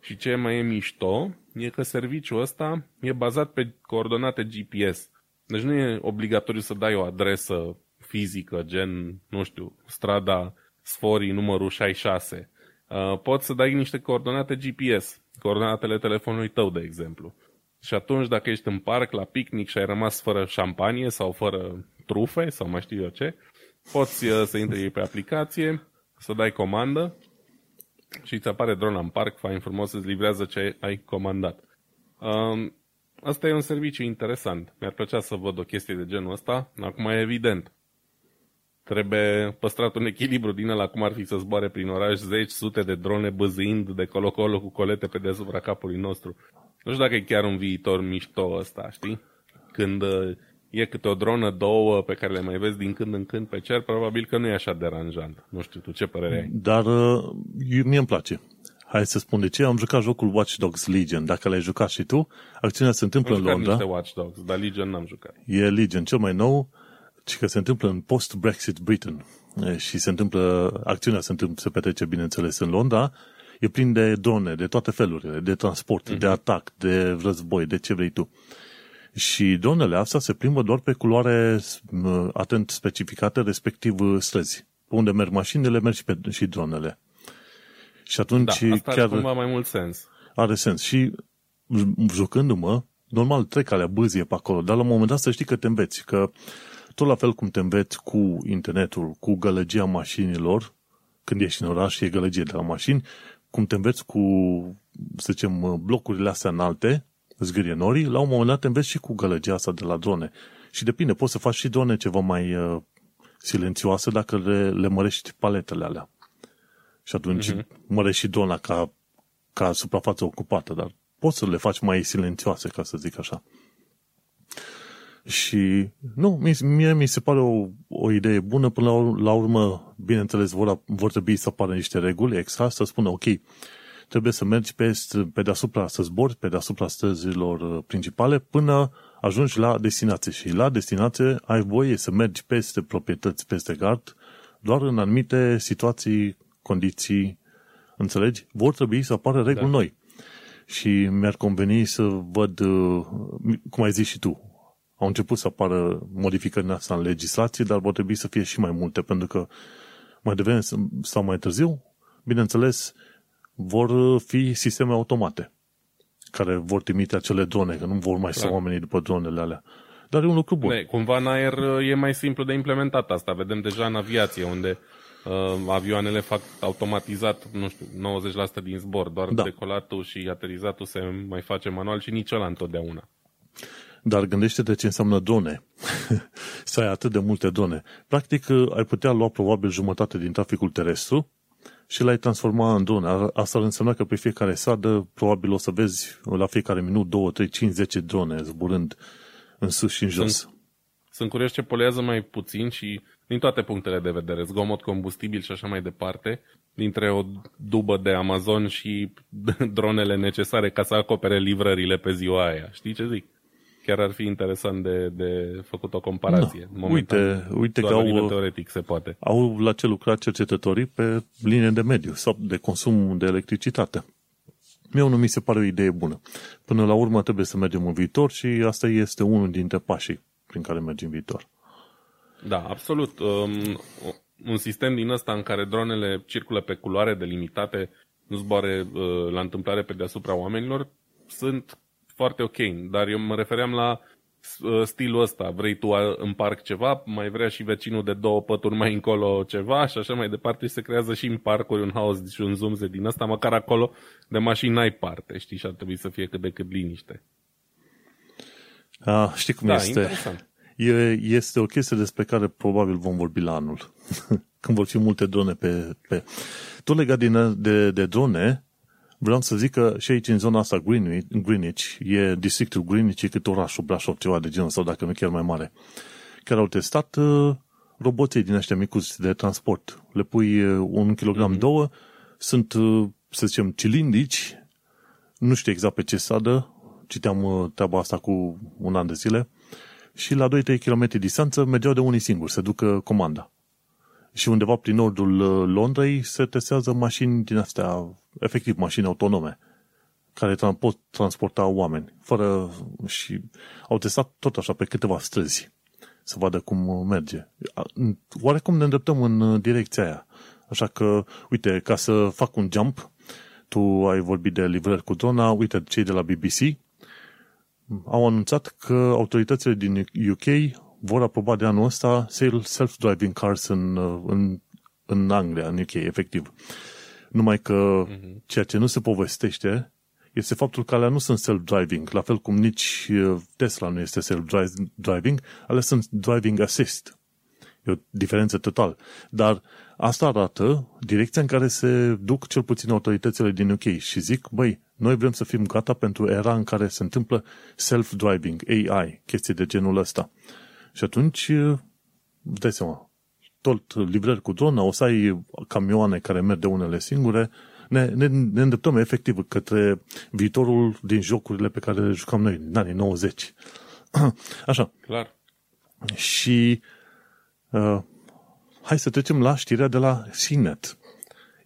Și ce mai e mișto e că serviciul ăsta e bazat pe coordonate GPS. Deci nu e obligatoriu să dai o adresă fizică, gen, nu știu, strada Sforii numărul 66 Uh, poți să dai niște coordonate GPS, coordonatele telefonului tău, de exemplu. Și atunci, dacă ești în parc, la picnic și ai rămas fără șampanie sau fără trufe sau mai știu eu ce, poți uh, să intri pe aplicație, să dai comandă și îți apare drona în parc, fain frumos, îți livrează ce ai comandat. Um, asta e un serviciu interesant. Mi-ar plăcea să văd o chestie de genul ăsta. Acum e evident. Trebuie păstrat un echilibru din ăla, cum ar fi să zboare prin oraș zeci, sute de drone băzâind de colo-colo cu colete pe deasupra capului nostru. Nu știu dacă e chiar un viitor mișto ăsta, știi? Când uh, e câte o dronă, două pe care le mai vezi din când în când pe cer, probabil că nu e așa deranjant. Nu știu, tu ce părere ai? Dar uh, mie îmi place. Hai să spun de ce. Am jucat jocul Watch Dogs Legion. Dacă l-ai jucat și tu, acțiunea se întâmplă am în Londra. Am Watch Dogs, dar Legion n-am jucat. E Legion, cel mai nou ci că se întâmplă în post-Brexit Britain și se întâmplă, acțiunea se, întâmplă, se petrece, bineînțeles, în Londra, e plin de drone, de toate felurile, de transport, mm-hmm. de atac, de război, de ce vrei tu. Și dronele astea se plimbă doar pe culoare atent specificate, respectiv străzi. Pe unde merg mașinile, merg și, pe, și dronele. Și atunci da, asta chiar... are cumva mai mult sens. Are sens. Și jucându-mă, normal trec alea bâzie pe acolo, dar la un moment dat să știi că te înveți, că tot la fel cum te înveți cu internetul, cu gălăgia mașinilor, când ești în oraș, e gălăgie de la mașini, cum te înveți cu, să zicem, blocurile astea înalte, zgârie norii, la un moment dat te înveți și cu gălăgia asta de la drone. Și depinde, poți să faci și drone ceva mai uh, silențioase dacă le, le mărești paletele alea. Și atunci uh-huh. mărești și drona ca ca suprafață ocupată, dar poți să le faci mai silențioase, ca să zic așa. Și nu, mie mi se pare o, o idee bună, până la, la urmă, bineînțeles, vor, vor trebui să apară niște reguli extra, să spună, ok, trebuie să mergi pe, pe deasupra, să zbori pe deasupra străzilor uh, principale până ajungi la destinație. Și la destinație ai voie să mergi peste proprietăți, peste gard, doar în anumite situații, condiții, înțelegi? Vor trebui să apară reguli da. noi. Și mi-ar conveni să văd, uh, cum ai zis și tu, au început să apară modificări în asta în legislație, dar vor trebui să fie și mai multe, pentru că mai devreme sau mai târziu, bineînțeles, vor fi sisteme automate care vor trimite acele drone, că nu vor mai să oamenii după dronele alea. Dar e un lucru bun. Ne, cumva în aer uh, e mai simplu de implementat asta. Vedem deja în aviație, unde uh, avioanele fac automatizat, nu știu, 90% din zbor. Doar da. decolatul și aterizatul se mai face manual și nici ăla întotdeauna. Dar gândește-te ce înseamnă drone. să ai atât de multe drone. Practic, uh, ai putea lua probabil jumătate din traficul terestru și l-ai transforma în drone. Asta ar însemna că pe fiecare sadă probabil o să vezi la fiecare minut 2, 3, 5, 10 drone zburând în sus și în jos. Sunt, sunt curios ce polează mai puțin și din toate punctele de vedere, zgomot, combustibil și așa mai departe, dintre o dubă de Amazon și dronele necesare ca să acopere livrările pe ziua aia. Știi ce zic? Chiar ar fi interesant de, de făcut o comparație. Da. uite, uite că au, teoretic se poate. au la ce lucra cercetătorii pe linie de mediu sau de consum de electricitate. Mie nu mi se pare o idee bună. Până la urmă trebuie să mergem în viitor și asta este unul dintre pașii prin care mergem în viitor. Da, absolut. Um, un sistem din ăsta în care dronele circulă pe culoare delimitate, nu zboare uh, la întâmplare pe deasupra oamenilor, sunt foarte ok, dar eu mă refeream la uh, stilul ăsta. Vrei tu în parc ceva, mai vrea și vecinul de două pături mai încolo ceva și așa mai departe și se creează și în parcuri un haos și un zumze din asta, măcar acolo de mașini n-ai parte, știi, și ar trebui să fie cât de cât liniște. A, știi cum da, este? E, este o chestie despre care probabil vom vorbi la anul. Când vor fi multe drone pe... pe... Tot legat din, de, de drone, Vreau să zic că și aici în zona asta Greenwich, Greenwich e districtul Greenwich, e cât orașul Brașov, ceva de genul, sau dacă nu chiar mai mare, care au testat uh, roboții din ăștia micuți de transport. Le pui uh, un kilogram, mm-hmm. două, sunt, uh, să zicem, cilindrici, nu știu exact pe ce sadă, citeam uh, treaba asta cu un an de zile, și la 2-3 km distanță mergeau de unii singuri, să ducă comanda. Și undeva prin nordul uh, Londrei se testează mașini din astea efectiv mașini autonome care pot transporta oameni, fără și au testat tot așa pe câteva străzi să vadă cum merge. Oarecum ne îndreptăm în direcția aia. Așa că, uite, ca să fac un jump, tu ai vorbit de livrări cu drona, uite, cei de la BBC au anunțat că autoritățile din UK vor aproba de anul ăsta self-driving cars în, în, în Anglia, în UK, efectiv. Numai că uh-huh. ceea ce nu se povestește este faptul că alea nu sunt self-driving, la fel cum nici uh, Tesla nu este self-driving, ale sunt driving assist. E o diferență total. Dar asta arată direcția în care se duc cel puțin autoritățile din UK și zic, băi, noi vrem să fim gata pentru era în care se întâmplă self-driving, AI, chestii de genul ăsta. Și atunci, uh, dai seama, tot livrări cu dronă, o să ai camioane care merg de unele singure, ne, ne, ne îndreptăm efectiv către viitorul din jocurile pe care le jucam noi în anii 90. Așa. Clar. Și uh, hai să trecem la știrea de la CNET.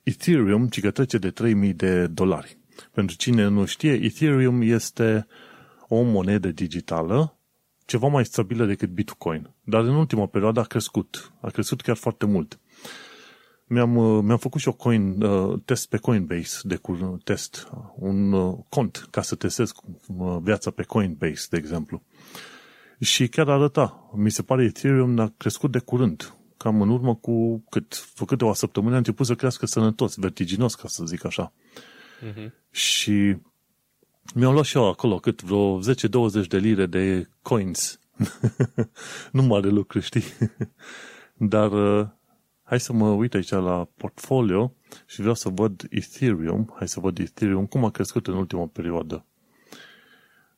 Ethereum, ci că trece de 3000 de dolari. Pentru cine nu știe, Ethereum este o monedă digitală ceva mai stabilă decât Bitcoin. Dar în ultima perioadă a crescut. A crescut chiar foarte mult. Mi-am, uh, mi-am făcut și o coin, uh, test pe Coinbase, de test, un uh, cont ca să testez viața pe Coinbase, de exemplu. Și chiar arăta, mi se pare Ethereum a crescut de curând, cam în urmă cu cât, câteva săptămâni a început să crească sănătos, vertiginos, ca să zic așa. Uh-huh. Și mi-am luat și eu acolo cât vreo 10-20 de lire de coins. nu mare lucru, știi? Dar uh, Hai să mă uit aici la portfolio și vreau să văd Ethereum. Hai să văd Ethereum, cum a crescut în ultima perioadă.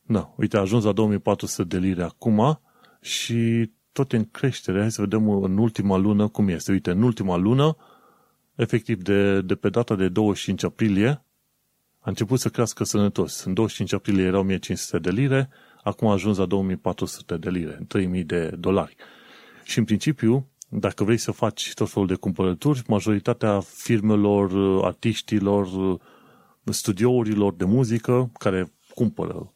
Da, uite, a ajuns la 2400 de lire acum și tot în creștere. Hai să vedem în ultima lună cum este. Uite, în ultima lună, efectiv de, de pe data de 25 aprilie, a început să crească sănătos. În 25 aprilie erau 1500 de lire, acum a ajuns la 2400 de lire, 3000 de dolari. Și în principiu, dacă vrei să faci tot felul de cumpărături, majoritatea firmelor, artiștilor, studiourilor de muzică care cumpără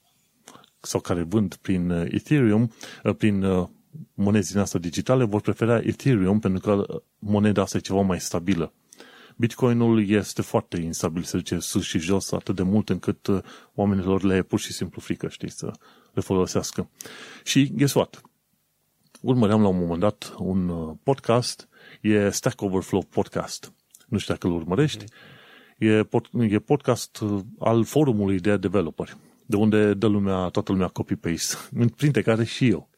sau care vând prin Ethereum, prin monezi din asta digitale, vor prefera Ethereum pentru că moneda asta e ceva mai stabilă. Bitcoinul este foarte instabil, se duce sus și jos atât de mult încât oamenilor le e pur și simplu frică, știi, să le folosească. Și guess what? urmăream la un moment dat un uh, podcast, e Stack Overflow Podcast. Nu știu dacă îl urmărești. E, pod, e podcast uh, al forumului de developeri, de unde dă lumea, toată lumea copy-paste, printre care și eu.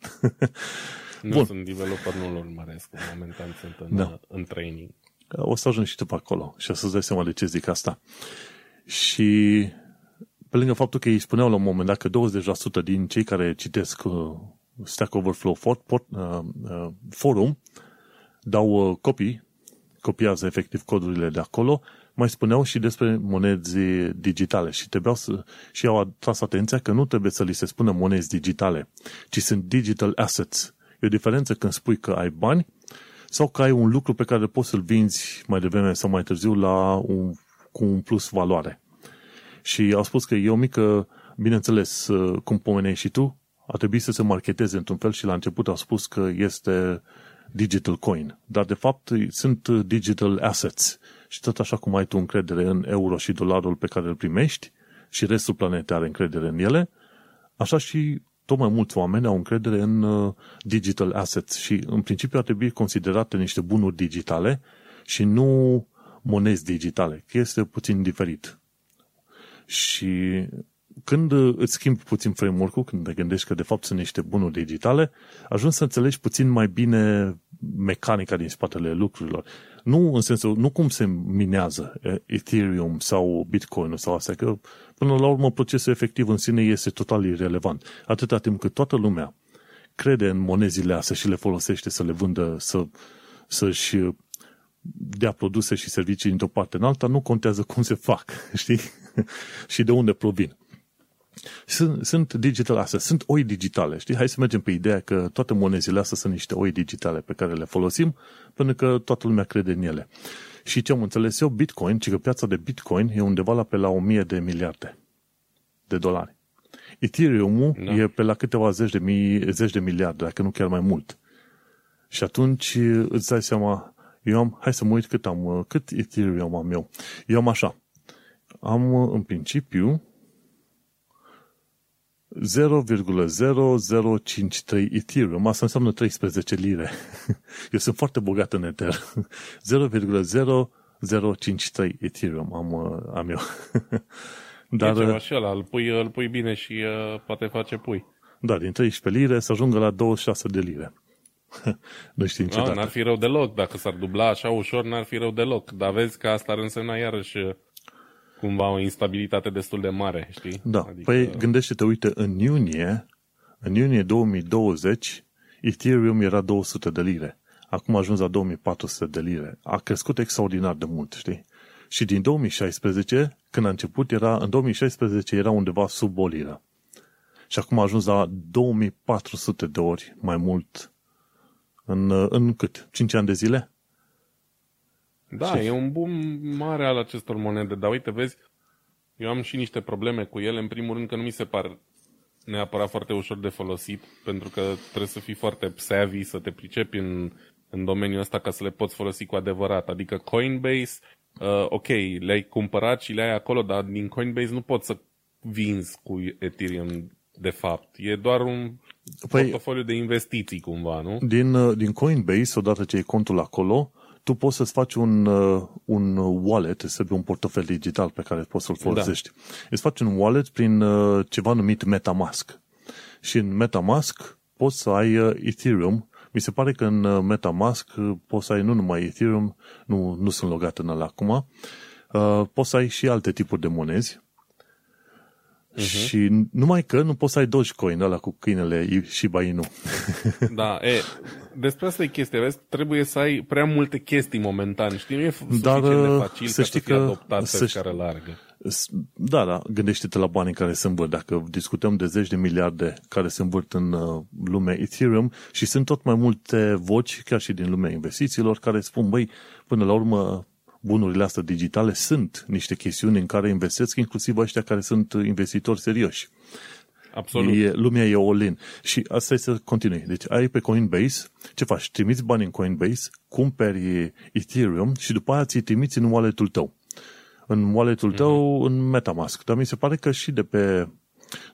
nu Bun. sunt developer, nu-l urmăresc. În momentan sunt în, da. Uh, în training. O să ajung și tu pe acolo și o să-ți dai seama de ce zic asta. Și pe lângă faptul că ei spuneau la un moment dat că 20% din cei care citesc Stack Overflow for, for, uh, uh, forum dau uh, copii, copiază efectiv codurile de acolo, mai spuneau și despre monezi digitale și trebuiau să, și au atras atenția că nu trebuie să li se spună monezi digitale, ci sunt digital assets. E o diferență când spui că ai bani sau că ai un lucru pe care poți să-l vinzi mai devreme sau mai târziu la un, cu un plus valoare. Și au spus că e o mică, bineînțeles, uh, cum pomeneai și tu, a trebuit să se marketeze într-un fel și la început au spus că este digital coin. Dar de fapt sunt digital assets. Și tot așa cum ai tu încredere în euro și dolarul pe care îl primești și restul planetei are încredere în ele, așa și tot mai mulți oameni au încredere în uh, digital assets și în principiu ar trebui considerate niște bunuri digitale și nu monezi digitale, că este puțin diferit. Și când uh, îți schimbi puțin framework-ul, când te gândești că de fapt sunt niște bunuri digitale, ajungi să înțelegi puțin mai bine mecanica din spatele lucrurilor. Nu în sensul, nu cum se minează Ethereum sau Bitcoin sau astea, că până la urmă procesul efectiv în sine este total irrelevant. Atâta timp cât toată lumea crede în monezile astea și le folosește să le vândă, să, să-și dea produse și servicii dintr-o parte în alta, nu contează cum se fac, știi? și de unde provin. Sunt, sunt digital assets, sunt oi digitale, știi? Hai să mergem pe ideea că toate monezile astea sunt niște oi digitale pe care le folosim pentru că toată lumea crede în ele. Și ce am înțeles eu, Bitcoin, ci că piața de Bitcoin e undeva la pe la 1000 de miliarde de dolari. Ethereum-ul da. e pe la câteva zeci de, mii, zeci de miliarde, dacă nu chiar mai mult. Și atunci îți dai seama, eu am, hai să mă uit cât am, cât Ethereum am eu. Eu am așa, am în principiu 0,0053 Ethereum. Asta înseamnă 13 lire. Eu sunt foarte bogat în Ether. 0,0053 Ethereum am, uh, am eu. Dar, e ceva și ăla, îl pui, îl pui bine și uh, poate face pui. Da, din 13 lire să ajungă la 26 de lire. nu știu niciodată. No, n-ar fi rău deloc. Dacă s-ar dubla așa ușor, n-ar fi rău deloc. Dar vezi că asta ar însemna iarăși cumva o instabilitate destul de mare, știi? Da. Adică... Păi gândește-te, uite, în iunie, în iunie 2020, Ethereum era 200 de lire. Acum a ajuns la 2400 de lire. A crescut extraordinar de mult, știi? Și din 2016, când a început, era, în 2016 era undeva sub o liră. Și acum a ajuns la 2400 de ori mai mult în, în cât? 5 ani de zile? Da, și... e un boom mare al acestor monede, dar uite, vezi, eu am și niște probleme cu ele. În primul rând că nu mi se par neapărat foarte ușor de folosit, pentru că trebuie să fii foarte savvy, să te pricepi în, în domeniul ăsta ca să le poți folosi cu adevărat. Adică Coinbase, uh, ok, le-ai cumpărat și le-ai acolo, dar din Coinbase nu poți să vinzi cu Ethereum de fapt. E doar un păi, portofoliu de investiții cumva, nu? Din, uh, din Coinbase, odată ce ai contul acolo, tu poți să-ți faci un, uh, un wallet, să un portofel digital pe care poți să-l folosești. Da. Îți faci un wallet prin uh, ceva numit MetaMask. Și în MetaMask poți să ai uh, Ethereum Mi se pare că în uh, Metamask uh, poți să ai nu numai Ethereum, nu, nu sunt logat în ăla acum, uh, poți să ai și alte tipuri de monezi, Uh-huh. Și numai că nu poți să ai Dogecoin ăla cu câinele și Inu. Da, e, despre asta e chestia, vezi? Trebuie să ai prea multe chestii momentan, știi? Nu e Dar, de uh, facil să știi să fie că, adoptat să pe știi, care largă. Da, da, gândește-te la banii care se învârt. Dacă discutăm de zeci de miliarde care se învârt în uh, lumea Ethereum și sunt tot mai multe voci, chiar și din lumea investițiilor, care spun, băi, până la urmă, bunurile astea digitale sunt niște chestiuni în care investesc inclusiv ăștia care sunt investitori serioși. Absolut. E, lumea e all-in. Și asta este să continui. Deci ai pe Coinbase, ce faci? Trimiți bani în Coinbase, cumperi Ethereum și după aia ți trimiți în wallet-ul tău. În wallet-ul mm-hmm. tău, în Metamask. Dar mi se pare că și de pe...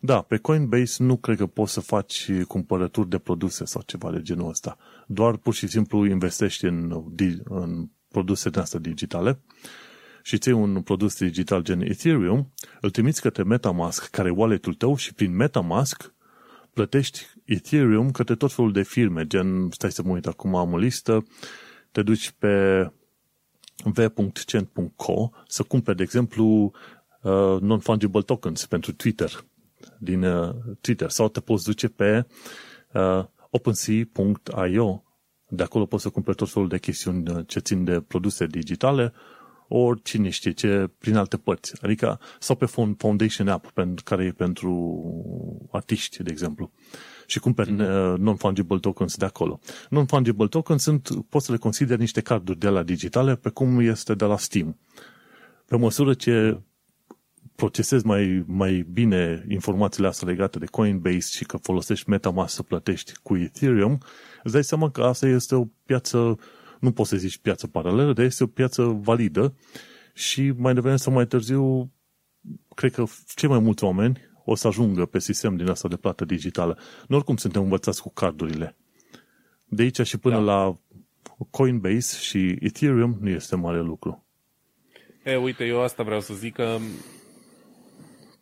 Da, pe Coinbase nu cred că poți să faci cumpărături de produse sau ceva de genul ăsta. Doar pur și simplu investești în, în produse din astea digitale. Și ții un produs digital gen Ethereum, îl trimiți către Metamask, care e wallet-ul tău și prin Metamask plătești Ethereum către tot felul de firme, gen, stai să mă uit acum, am o listă, te duci pe v.cent.co să cumperi, de exemplu, uh, non-fungible tokens pentru Twitter, din uh, Twitter, sau te poți duce pe uh, OpenSea.io de acolo poți să cumperi tot felul de chestiuni uh, ce țin de produse digitale, ori cine știe ce, prin alte părți. Adică, sau pe Foundation App, care e pentru artiști, de exemplu. Și cumperi mm-hmm. non-fungible tokens de acolo. Non-fungible tokens sunt, poți să le consideri niște carduri de la digitale, pe cum este de la Steam. Pe măsură ce procesezi mai, mai bine informațiile astea legate de Coinbase și că folosești MetaMask să plătești cu Ethereum, îți dai seama că asta este o piață, nu poți să zici piață paralelă, dar este o piață validă și mai devreme sau mai târziu, cred că cei mai mulți oameni o să ajungă pe sistem din asta de plată digitală. Nu oricum suntem învățați cu cardurile. De aici și până da. la Coinbase și Ethereum nu este mare lucru. E, uite, eu asta vreau să zic că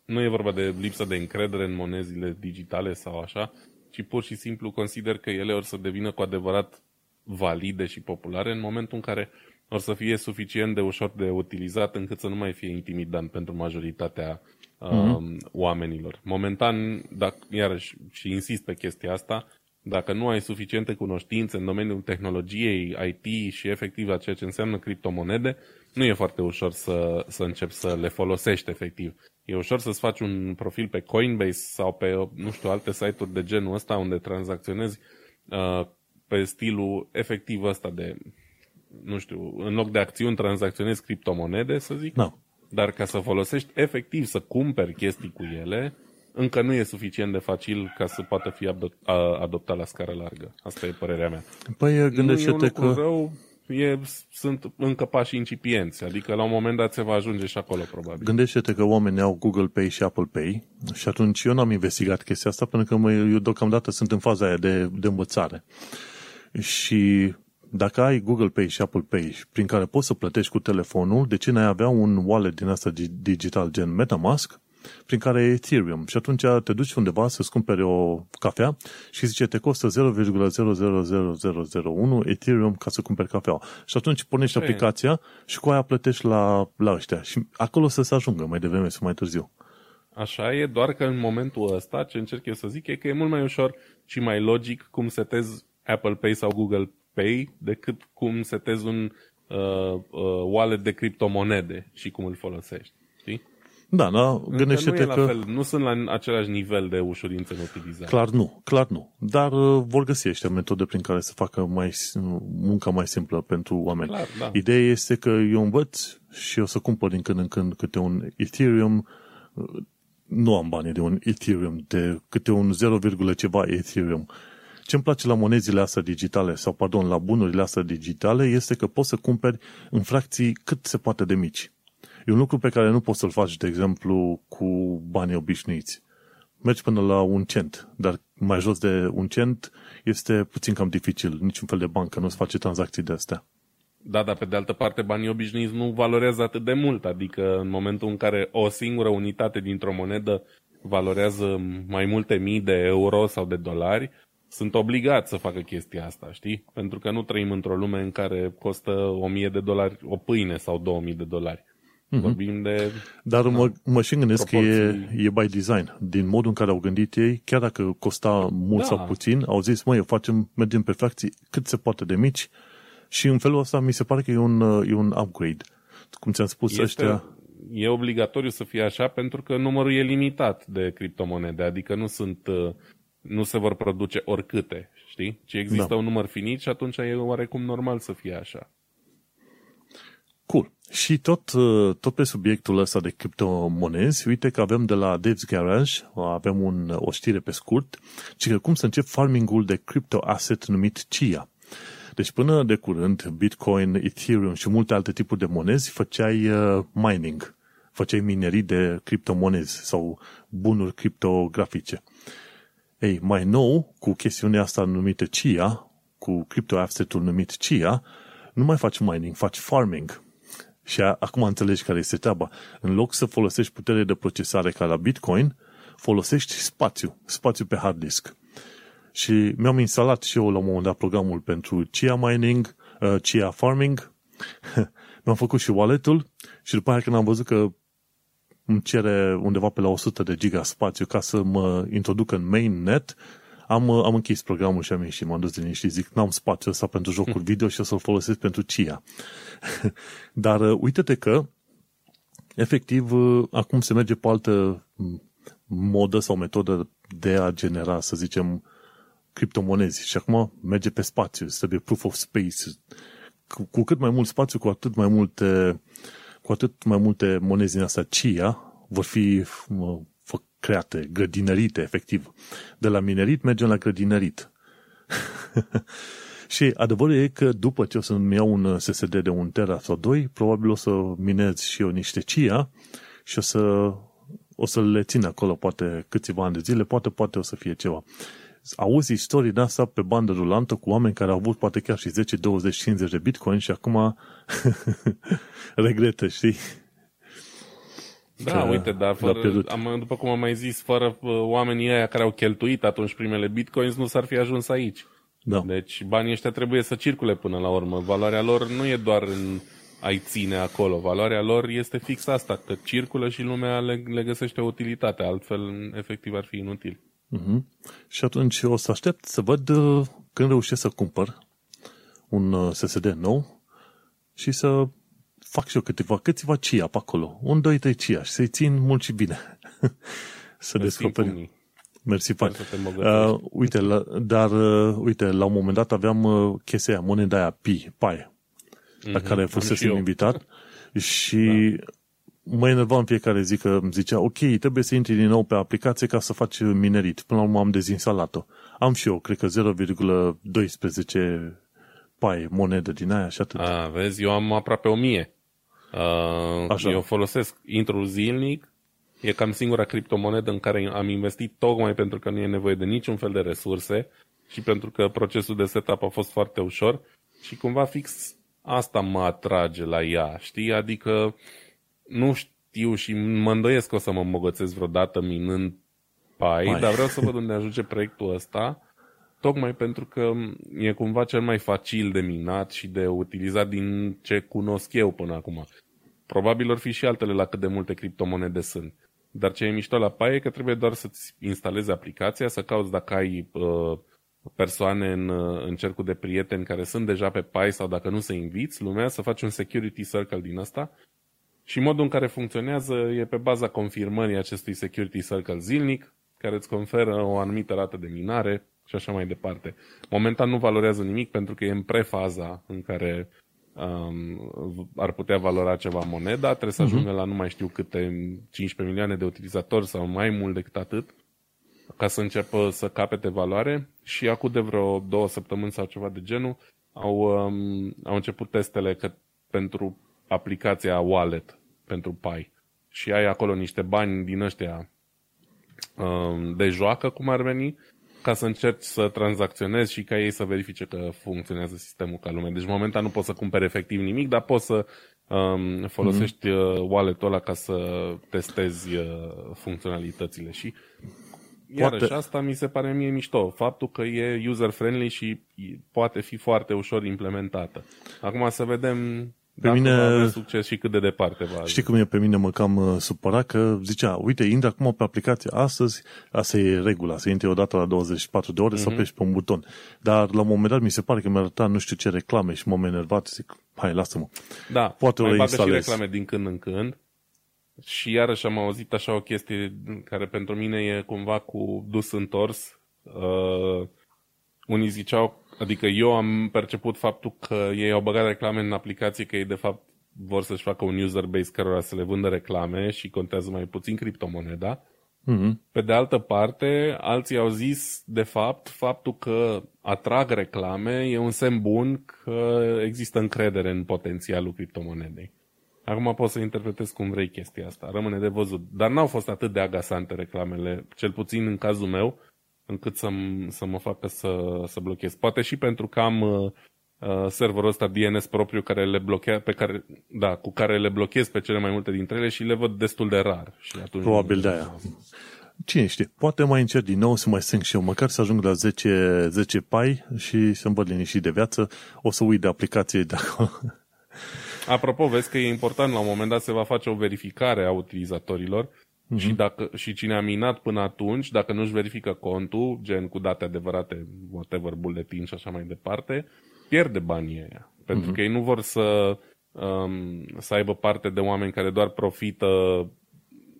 nu e vorba de lipsă de încredere în monezile digitale sau așa, ci pur și simplu consider că ele or să devină cu adevărat valide și populare în momentul în care or să fie suficient de ușor de utilizat încât să nu mai fie intimidant pentru majoritatea mm-hmm. oamenilor. Momentan, dacă, iarăși, și insist pe chestia asta, dacă nu ai suficiente cunoștințe în domeniul tehnologiei, IT și efectiv a ceea ce înseamnă criptomonede, nu e foarte ușor să, să începi să le folosești efectiv. E ușor să-ți faci un profil pe Coinbase sau pe, nu știu, alte site-uri de genul ăsta unde tranzacționezi uh, pe stilul efectiv ăsta de, nu știu, în loc de acțiuni tranzacționezi criptomonede, să zic. No. Dar ca să folosești efectiv să cumperi chestii cu ele, încă nu e suficient de facil ca să poată fi adoptat la scară largă. Asta e părerea mea. Păi gândește-te că... Rău, e, sunt încă pași incipienți, adică la un moment dat se va ajunge și acolo, probabil. Gândește-te că oamenii au Google Pay și Apple Pay și atunci eu n-am investigat chestia asta pentru că mă, eu deocamdată sunt în faza aia de, de învățare. Și dacă ai Google Pay și Apple Pay prin care poți să plătești cu telefonul, de ce n-ai avea un wallet din asta digital gen MetaMask prin care e Ethereum. Și atunci te duci undeva să-ți cumperi o cafea și zice te costă 0,00001 Ethereum ca să cumperi cafea. Și atunci pornești e. aplicația și cu aia plătești la, la ăștia. Și acolo să se ajungă mai devreme sau mai târziu. Așa e, doar că în momentul ăsta ce încerc eu să zic e că e mult mai ușor și mai logic cum setezi Apple Pay sau Google Pay decât cum setezi un uh, uh, wallet de criptomonede și cum îl folosești. Da, da, gândește-te nu că... Fel, nu sunt la același nivel de ușurință în utilizare. Clar nu, clar nu. Dar uh, vor găsi ăștia metode prin care să facă mai, munca mai simplă pentru oameni. Clar, da. Ideea este că eu învăț și o să cumpăr din când în când câte un Ethereum, uh, nu am bani de un Ethereum, de câte un 0, ceva Ethereum. Ce îmi place la monezile astea digitale, sau pardon, la bunurile astea digitale, este că poți să cumperi în fracții cât se poate de mici. E un lucru pe care nu poți să-l faci, de exemplu, cu banii obișnuiți. Mergi până la un cent, dar mai jos de un cent este puțin cam dificil. Niciun fel de bancă nu-ți face tranzacții de astea. Da, dar pe de altă parte banii obișnuiți nu valorează atât de mult, adică în momentul în care o singură unitate dintr-o monedă valorează mai multe mii de euro sau de dolari, sunt obligați să facă chestia asta, știi? Pentru că nu trăim într-o lume în care costă 1000 de dolari o pâine sau 2000 de dolari. Mm-hmm. Vorbim de... Dar na, mă, mă și gândesc proporții... că e, e by design. Din modul în care au gândit ei, chiar dacă costa mult da. sau puțin, au zis, măi, facem, mergem pe fracții cât se poate de mici și în felul ăsta mi se pare că e un, e un upgrade. Cum ți-am spus, este, ăștia... E obligatoriu să fie așa pentru că numărul e limitat de criptomonede, adică nu sunt uh, nu se vor produce oricâte, știi? Ci există da. un număr finit și atunci e oarecum normal să fie așa. Cool. Și tot, uh, tot pe subiectul ăsta de criptomonezi, uite că avem de la Dave's Garage, avem un, o știre pe scurt, ci că cum să încep farmingul de crypto asset numit CIA. Deci până de curând, Bitcoin, Ethereum și multe alte tipuri de monezi făceai uh, mining, făceai minerii de criptomonezi sau bunuri criptografice. Ei, mai nou, cu chestiunea asta numită CIA, cu crypto asset-ul numit CIA, nu mai faci mining, faci farming. Și a, acum înțelegi care este treaba. În loc să folosești putere de procesare ca la Bitcoin, folosești spațiu, spațiu pe hard disk. Și mi-am instalat și eu la un moment dat programul pentru Chia Mining, uh, Chia Farming. mi-am făcut și wallet-ul și după aia când am văzut că îmi cere undeva pe la 100 de giga spațiu ca să mă introduc în mainnet, am, am închis programul și am ieșit, m-am dus din și zic, n-am spațiu ăsta pentru jocuri video și o să-l folosesc pentru CIA. Dar uh, uite-te că, efectiv, uh, acum se merge pe altă modă sau metodă de a genera, să zicem, criptomonezi. Și acum merge pe spațiu, trebuie proof of space. Cu, cu cât mai mult spațiu, cu atât mai multe cu atât mai multe monezi din asta CIA vor fi create, grădinărite, efectiv. De la minerit mergem la grădinărit. și adevărul e că după ce o să-mi iau un SSD de un tera sau 2, probabil o să minez și eu niște CIA și o să, o să le țin acolo poate câțiva ani de zile, poate, poate o să fie ceva auzi istorii de asta pe bandă rulantă cu oameni care au avut poate chiar și 10, 20, 50 de bitcoin și acum regretă, știi? Da, că uite, dar fără, am, după cum am mai zis, fără uh, oamenii ăia care au cheltuit atunci primele bitcoins, nu s-ar fi ajuns aici. Da. Deci banii ăștia trebuie să circule până la urmă. Valoarea lor nu e doar în ai ține acolo. Valoarea lor este fix asta, că circulă și lumea le, le găsește o utilitate, altfel efectiv ar fi inutil. Uh-huh. Și atunci o să aștept să văd uh, când reușesc să cumpăr un uh, SSD nou și să fac și eu câteva, câțiva CIA pe acolo. Un, doi, trei CIA și să-i țin mult și bine. să descoperim. Mersi, fac. Uh, uite, la, dar, uh, uite, la un moment dat aveam uh, chestia aia, moneda aia Pi, Pi, mm-hmm. la care fusesem invitat și da mă enerva în fiecare zi că îmi zicea, ok, trebuie să intri din nou pe aplicație ca să faci minerit. Până la urmă am dezinstalat-o. Am și eu, cred că 0,12 pai monedă din aia și atât. A, vezi, eu am aproape 1000. Uh, Așa. Eu folosesc, intru zilnic, e cam singura criptomonedă în care am investit tocmai pentru că nu e nevoie de niciun fel de resurse și pentru că procesul de setup a fost foarte ușor și cumva fix asta mă atrage la ea, știi? Adică nu știu și mă îndoiesc că o să mă îmbogățesc vreodată minând pai, pai, dar vreau să văd unde ajunge proiectul ăsta, tocmai pentru că e cumva cel mai facil de minat și de utilizat din ce cunosc eu până acum. Probabil or fi și altele la cât de multe criptomonede sunt. Dar ce e mișto la Pai e că trebuie doar să-ți instalezi aplicația, să cauți dacă ai uh, persoane în, uh, în cercul de prieteni care sunt deja pe Pai sau dacă nu să inviți lumea, să faci un security circle din asta și modul în care funcționează e pe baza confirmării acestui security circle zilnic, care îți conferă o anumită rată de minare și așa mai departe. Momentan nu valorează nimic pentru că e în prefaza în care um, ar putea valora ceva moneda, trebuie să mhm. ajungă uh-huh. la nu mai știu câte 15 milioane de utilizatori sau mai mult decât atât ca să înceapă să capete valoare și acum de vreo două săptămâni sau ceva de genul au, um, au început testele că pentru aplicația Wallet pentru Pi și ai acolo niște bani din ăștia um, de joacă, cum ar veni, ca să încerci să tranzacționezi și ca ei să verifice că funcționează sistemul ca lume. Deci momentan nu poți să cumperi efectiv nimic, dar poți să um, folosești mm-hmm. wallet-ul ăla ca să testezi uh, funcționalitățile și Iarăși, poate... asta mi se pare mie mișto. Faptul că e user-friendly și poate fi foarte ușor implementată. Acum să vedem pe Dacă mine, succes și cât de departe va Știi cum e pe mine mă cam uh, supărat că zicea, uite, intră acum pe aplicație astăzi, asta e regula, să intri odată la 24 de ore uh-huh. să mhm. apeși pe un buton. Dar la un moment dat mi se pare că mi-a arătat nu știu ce reclame și m-am enervat, zic, hai, lasă-mă. Da, Poate mai bagă și reclame din când în când. Și iarăși am auzit așa o chestie care pentru mine e cumva cu dus întors. Uh, unii ziceau Adică eu am perceput faptul că ei au băgat reclame în aplicație, că ei de fapt vor să-și facă un user base cărora să le vândă reclame și contează mai puțin criptomoneda. Mm-hmm. Pe de altă parte, alții au zis, de fapt, faptul că atrag reclame e un semn bun că există încredere în potențialul criptomonedei. Acum poți să interpretezi cum vrei chestia asta, rămâne de văzut. Dar n-au fost atât de agasante reclamele, cel puțin în cazul meu, încât să, să mă facă să, să blochez. Poate și pentru că am uh, uh serverul ăsta DNS propriu care le blochea, pe care, da, cu care le blochez pe cele mai multe dintre ele și le văd destul de rar. Și atunci Probabil de aia. Cine știe, poate mai încerc din nou să mai strâng și eu, măcar să ajung la 10, 10 pai și să-mi văd liniștit de viață, o să uit de aplicație de acolo. Apropo, vezi că e important, la un moment dat se va face o verificare a utilizatorilor Uh-huh. Și, dacă, și cine a minat până atunci, dacă nu-și verifică contul, gen cu date adevărate, whatever, buletin și așa mai departe, pierde banii aia. Pentru uh-huh. că ei nu vor să, um, să aibă parte de oameni care doar profită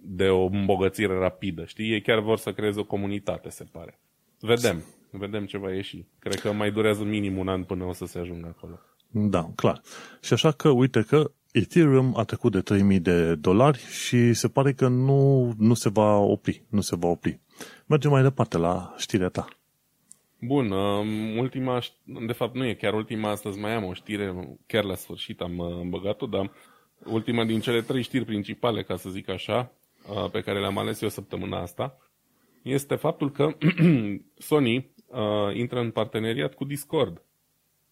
de o îmbogățire rapidă, știi? Ei chiar vor să creeze o comunitate, se pare. Vedem. Vedem ce va ieși. Cred că mai durează minim un an până o să se ajungă acolo. Da, clar. Și așa că, uite că Ethereum a trecut de 3000 de dolari și se pare că nu, nu se va opri. Nu se va opri. Mergem mai departe la știrea ta. Bun, um, ultima, de fapt nu e chiar ultima, astăzi mai am o știre, chiar la sfârșit am uh, băgat-o, dar ultima din cele trei știri principale, ca să zic așa, uh, pe care le-am ales eu săptămâna asta, este faptul că Sony uh, intră în parteneriat cu Discord.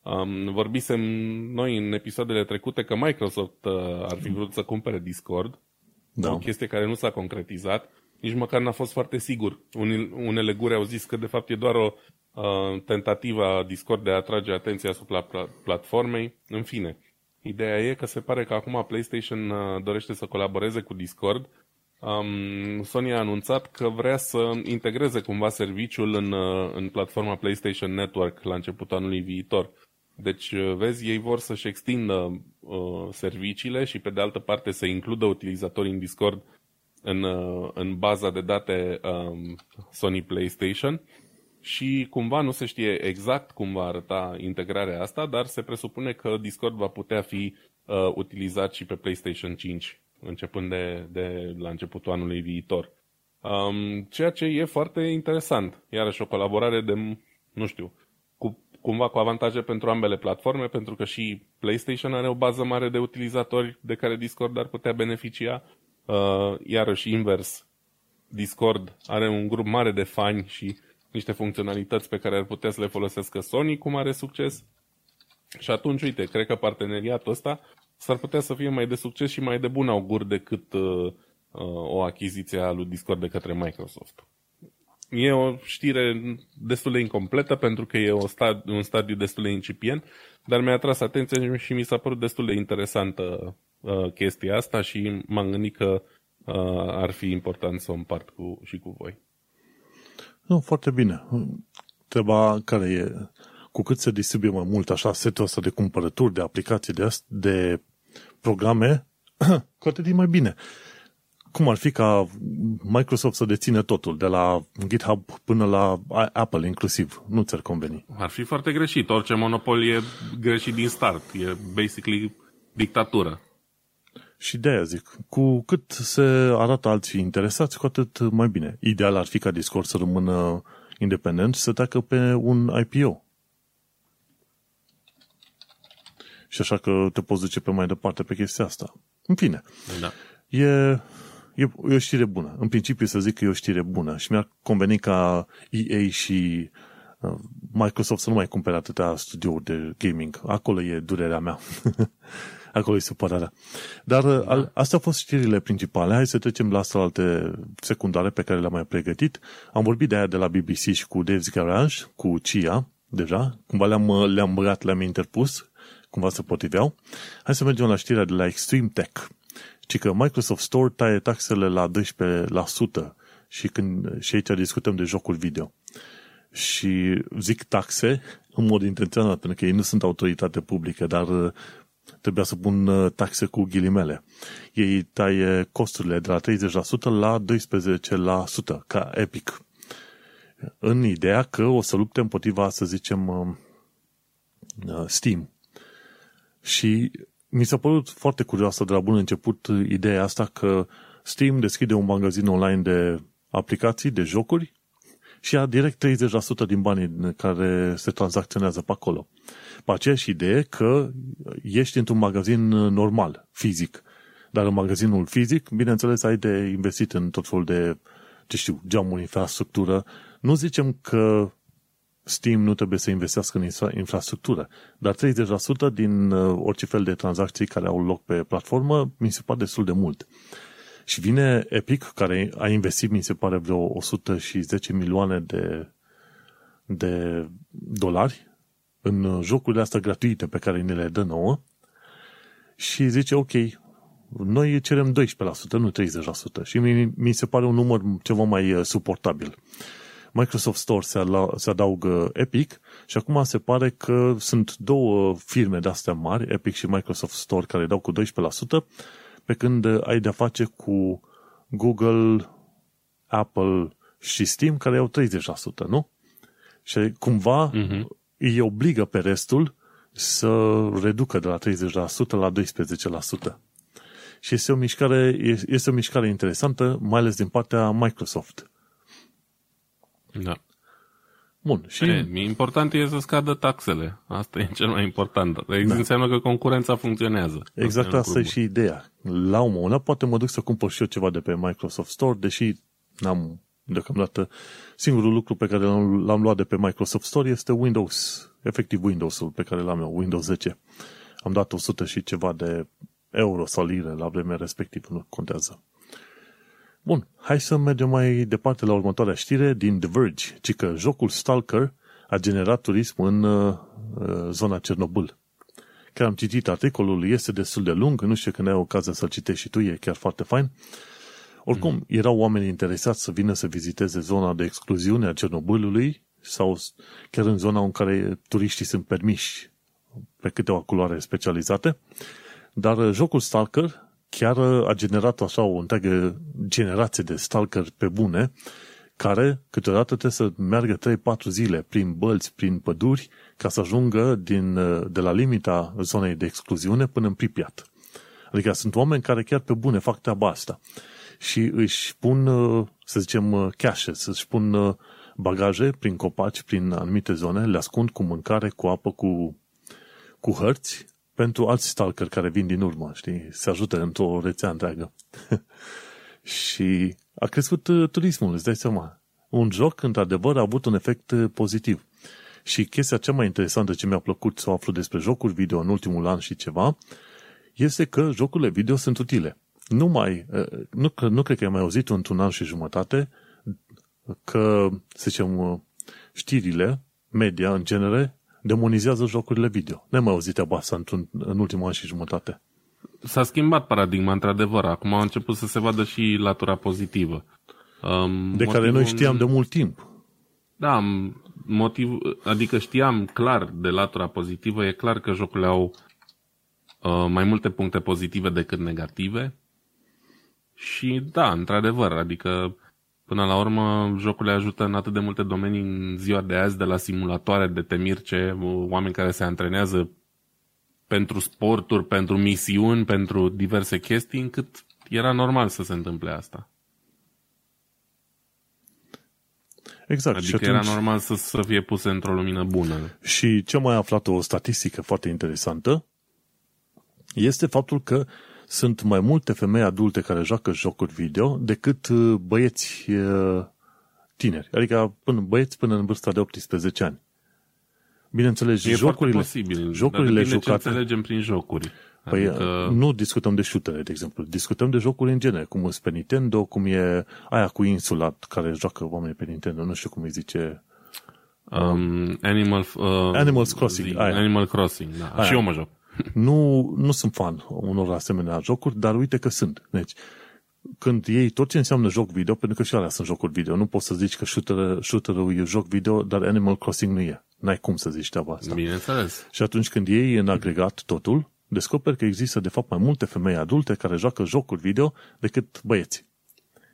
Um, vorbisem noi în episoadele trecute că Microsoft uh, ar fi vrut să cumpere Discord, da. o chestie care nu s-a concretizat, nici măcar n-a fost foarte sigur. Unele, unele guri au zis că de fapt e doar o uh, tentativă a Discord de a atrage atenția asupra platformei. În fine, ideea e că se pare că acum PlayStation uh, dorește să colaboreze cu Discord. Um, Sony a anunțat că vrea să integreze cumva serviciul în, uh, în platforma PlayStation Network la începutul anului viitor. Deci, uh, vezi, ei vor să-și extindă uh, serviciile și, pe de altă parte, să includă utilizatorii în Discord în, uh, în baza de date um, Sony PlayStation și cumva nu se știe exact cum va arăta integrarea asta, dar se presupune că Discord va putea fi uh, utilizat și pe PlayStation 5, începând de, de la începutul anului viitor. Um, ceea ce e foarte interesant. Iarăși o colaborare de, nu știu, cumva cu avantaje pentru ambele platforme, pentru că și PlayStation are o bază mare de utilizatori de care Discord ar putea beneficia. Uh, iarăși invers, Discord are un grup mare de fani și niște funcționalități pe care ar putea să le folosească Sony cu mare succes. Și atunci, uite, cred că parteneriatul ăsta s-ar putea să fie mai de succes și mai de bun augur decât uh, uh, o achiziție a lui Discord de către Microsoft. E o știre destul de incompletă pentru că e o stad- un stadiu destul de incipient, dar mi-a atras atenția și mi s-a părut destul de interesantă uh, chestia asta și m-am gândit că uh, ar fi important să o împart cu, și cu voi. Nu, foarte bine. Treba care e, cu cât se distribuie mai mult așa setul ăsta de cumpărături, de aplicații, de, de programe, cu atât e mai bine cum ar fi ca Microsoft să deține totul, de la GitHub până la Apple inclusiv. Nu ți-ar conveni. Ar fi foarte greșit. Orice monopol e greșit din start. E basically dictatură. Și de aia zic, cu cât se arată alții interesați, cu atât mai bine. Ideal ar fi ca Discord să rămână independent și să treacă pe un IPO. Și așa că te poți duce pe mai departe pe chestia asta. În fine. Da. E e, e o știre bună. În principiu să zic că e o știre bună și mi-ar conveni ca EA și uh, Microsoft să nu mai cumpere atâtea studiouri de gaming. Acolo e durerea mea. Acolo e supărarea. Dar da. al, astea au fost știrile principale. Hai să trecem la alte secundare pe care le-am mai pregătit. Am vorbit de aia de la BBC și cu Dave's Garage, cu Chia, deja. Cumva le-am, le-am băgat, le-am interpus, cumva se potriveau. Hai să mergem la știrea de la Extreme Tech. Ci că Microsoft Store taie taxele la 12% și, când, și aici discutăm de jocuri video. Și zic taxe în mod intenționat, pentru că ei nu sunt autoritate publică, dar uh, trebuia să pun uh, taxe cu ghilimele. Ei taie costurile de la 30% la 12% ca Epic. În ideea că o să lupte împotriva, să zicem, uh, Steam. Și mi s-a părut foarte curioasă de la bun început ideea asta că Steam deschide un magazin online de aplicații, de jocuri și ia direct 30% din banii care se tranzacționează pe acolo. Pe aceeași idee că ești într-un magazin normal, fizic. Dar în magazinul fizic, bineînțeles, ai de investit în tot felul de, ce știu, geamuri, infrastructură. Nu zicem că Steam nu trebuie să investească în infrastructură, dar 30% din uh, orice fel de tranzacții care au loc pe platformă mi se pare destul de mult. Și vine Epic, care a investit, mi se pare, vreo 110 milioane de, de dolari în jocurile astea gratuite pe care ne le dă nouă și zice, ok, noi cerem 12%, nu 30%. Și mi, mi se pare un număr ceva mai uh, suportabil. Microsoft Store se, ala, se adaugă Epic și acum se pare că sunt două firme de astea mari, Epic și Microsoft Store, care dau cu 12%, pe când ai de-a face cu Google, Apple și Steam, care au 30%, nu? Și cumva uh-huh. îi obligă pe restul să reducă de la 30% la 12%. Și este o mișcare, este o mișcare interesantă, mai ales din partea Microsoft. Da. Bun. Și... E, important e să scadă taxele. Asta e cel mai important. Exact da. înseamnă că concurența funcționează. Exact asta, asta e și ideea. La un moment dat poate mă duc să cumpăr și eu ceva de pe Microsoft Store, deși n-am deocamdată singurul lucru pe care l-am, l-am luat de pe Microsoft Store este Windows, efectiv Windows-ul pe care l-am eu, Windows 10. Am dat 100 și ceva de euro sau lire la vremea respectivă, nu contează. Bun, hai să mergem mai departe la următoarea știre din The Verge, ci că jocul Stalker a generat turism în uh, uh, zona Cernobâl. Chiar am citit articolul, este destul de lung, nu știu când ai ocazia să-l citești și tu, e chiar foarte fain. Oricum, mm. erau oameni interesați să vină să viziteze zona de excluziune a Cernobâlului sau chiar în zona în care turiștii sunt permiși pe câteva culoare specializate. Dar jocul Stalker chiar a generat așa o întreagă generație de stalker pe bune, care câteodată trebuie să meargă 3-4 zile prin bălți, prin păduri, ca să ajungă din, de la limita zonei de excluziune până în Pripyat. Adică sunt oameni care chiar pe bune fac treaba asta și își pun, să zicem, cache, să-și pun bagaje prin copaci, prin anumite zone, le ascund cu mâncare, cu apă, cu, cu hărți pentru alți stalker care vin din urmă, știi? Se ajută într-o rețea întreagă. și a crescut uh, turismul, îți dai seama. Un joc, într-adevăr, a avut un efect uh, pozitiv. Și chestia cea mai interesantă ce mi-a plăcut să aflu despre jocuri video în ultimul an și ceva, este că jocurile video sunt utile. Nu mai, uh, nu, nu cred că ai mai auzit într-un an și jumătate că, să zicem, știrile, media, în genere, demonizează jocurile video. Ne mai auzit treaba asta într-un, în ultimul an și jumătate. S-a schimbat paradigma, într-adevăr. Acum a început să se vadă și latura pozitivă. Um, de care noi știam de mult timp. Da, motiv, adică știam clar de latura pozitivă. E clar că jocurile au uh, mai multe puncte pozitive decât negative. Și da, într-adevăr, adică Până la urmă, jocurile ajută în atât de multe domenii în ziua de azi, de la simulatoare de temirce, oameni care se antrenează pentru sporturi, pentru misiuni, pentru diverse chestii, încât era normal să se întâmple asta. Exact. Adică și atunci... era normal să, să fie puse într-o lumină bună. Și ce mai aflat o statistică foarte interesantă este faptul că sunt mai multe femei adulte care joacă jocuri video decât uh, băieți uh, tineri. Adică până, băieți până în vârsta de 18 ani. Bineînțeles, e jocurile, posibil, jocurile dar jucate... ce înțelegem prin jocuri. Păi adică... nu discutăm de shootere, de exemplu. Discutăm de jocuri în genere, cum e pe Nintendo, cum e aia cu insula care joacă oamenii pe Nintendo, nu știu cum îi zice... Um, Animal, uh, Animals Crossing. Aia. Animal Crossing, da. Aia. Și eu mă joc. Nu, nu sunt fan unor asemenea jocuri, dar uite că sunt. Deci, când iei tot ce înseamnă joc video, pentru că și alea sunt jocuri video, nu poți să zici că shooter, shooter-ul e joc video, dar Animal Crossing nu e. N-ai cum să zici treaba asta. Bineînțeles. Și atunci când iei în agregat totul, descoperi că există de fapt mai multe femei adulte care joacă jocuri video decât băieți.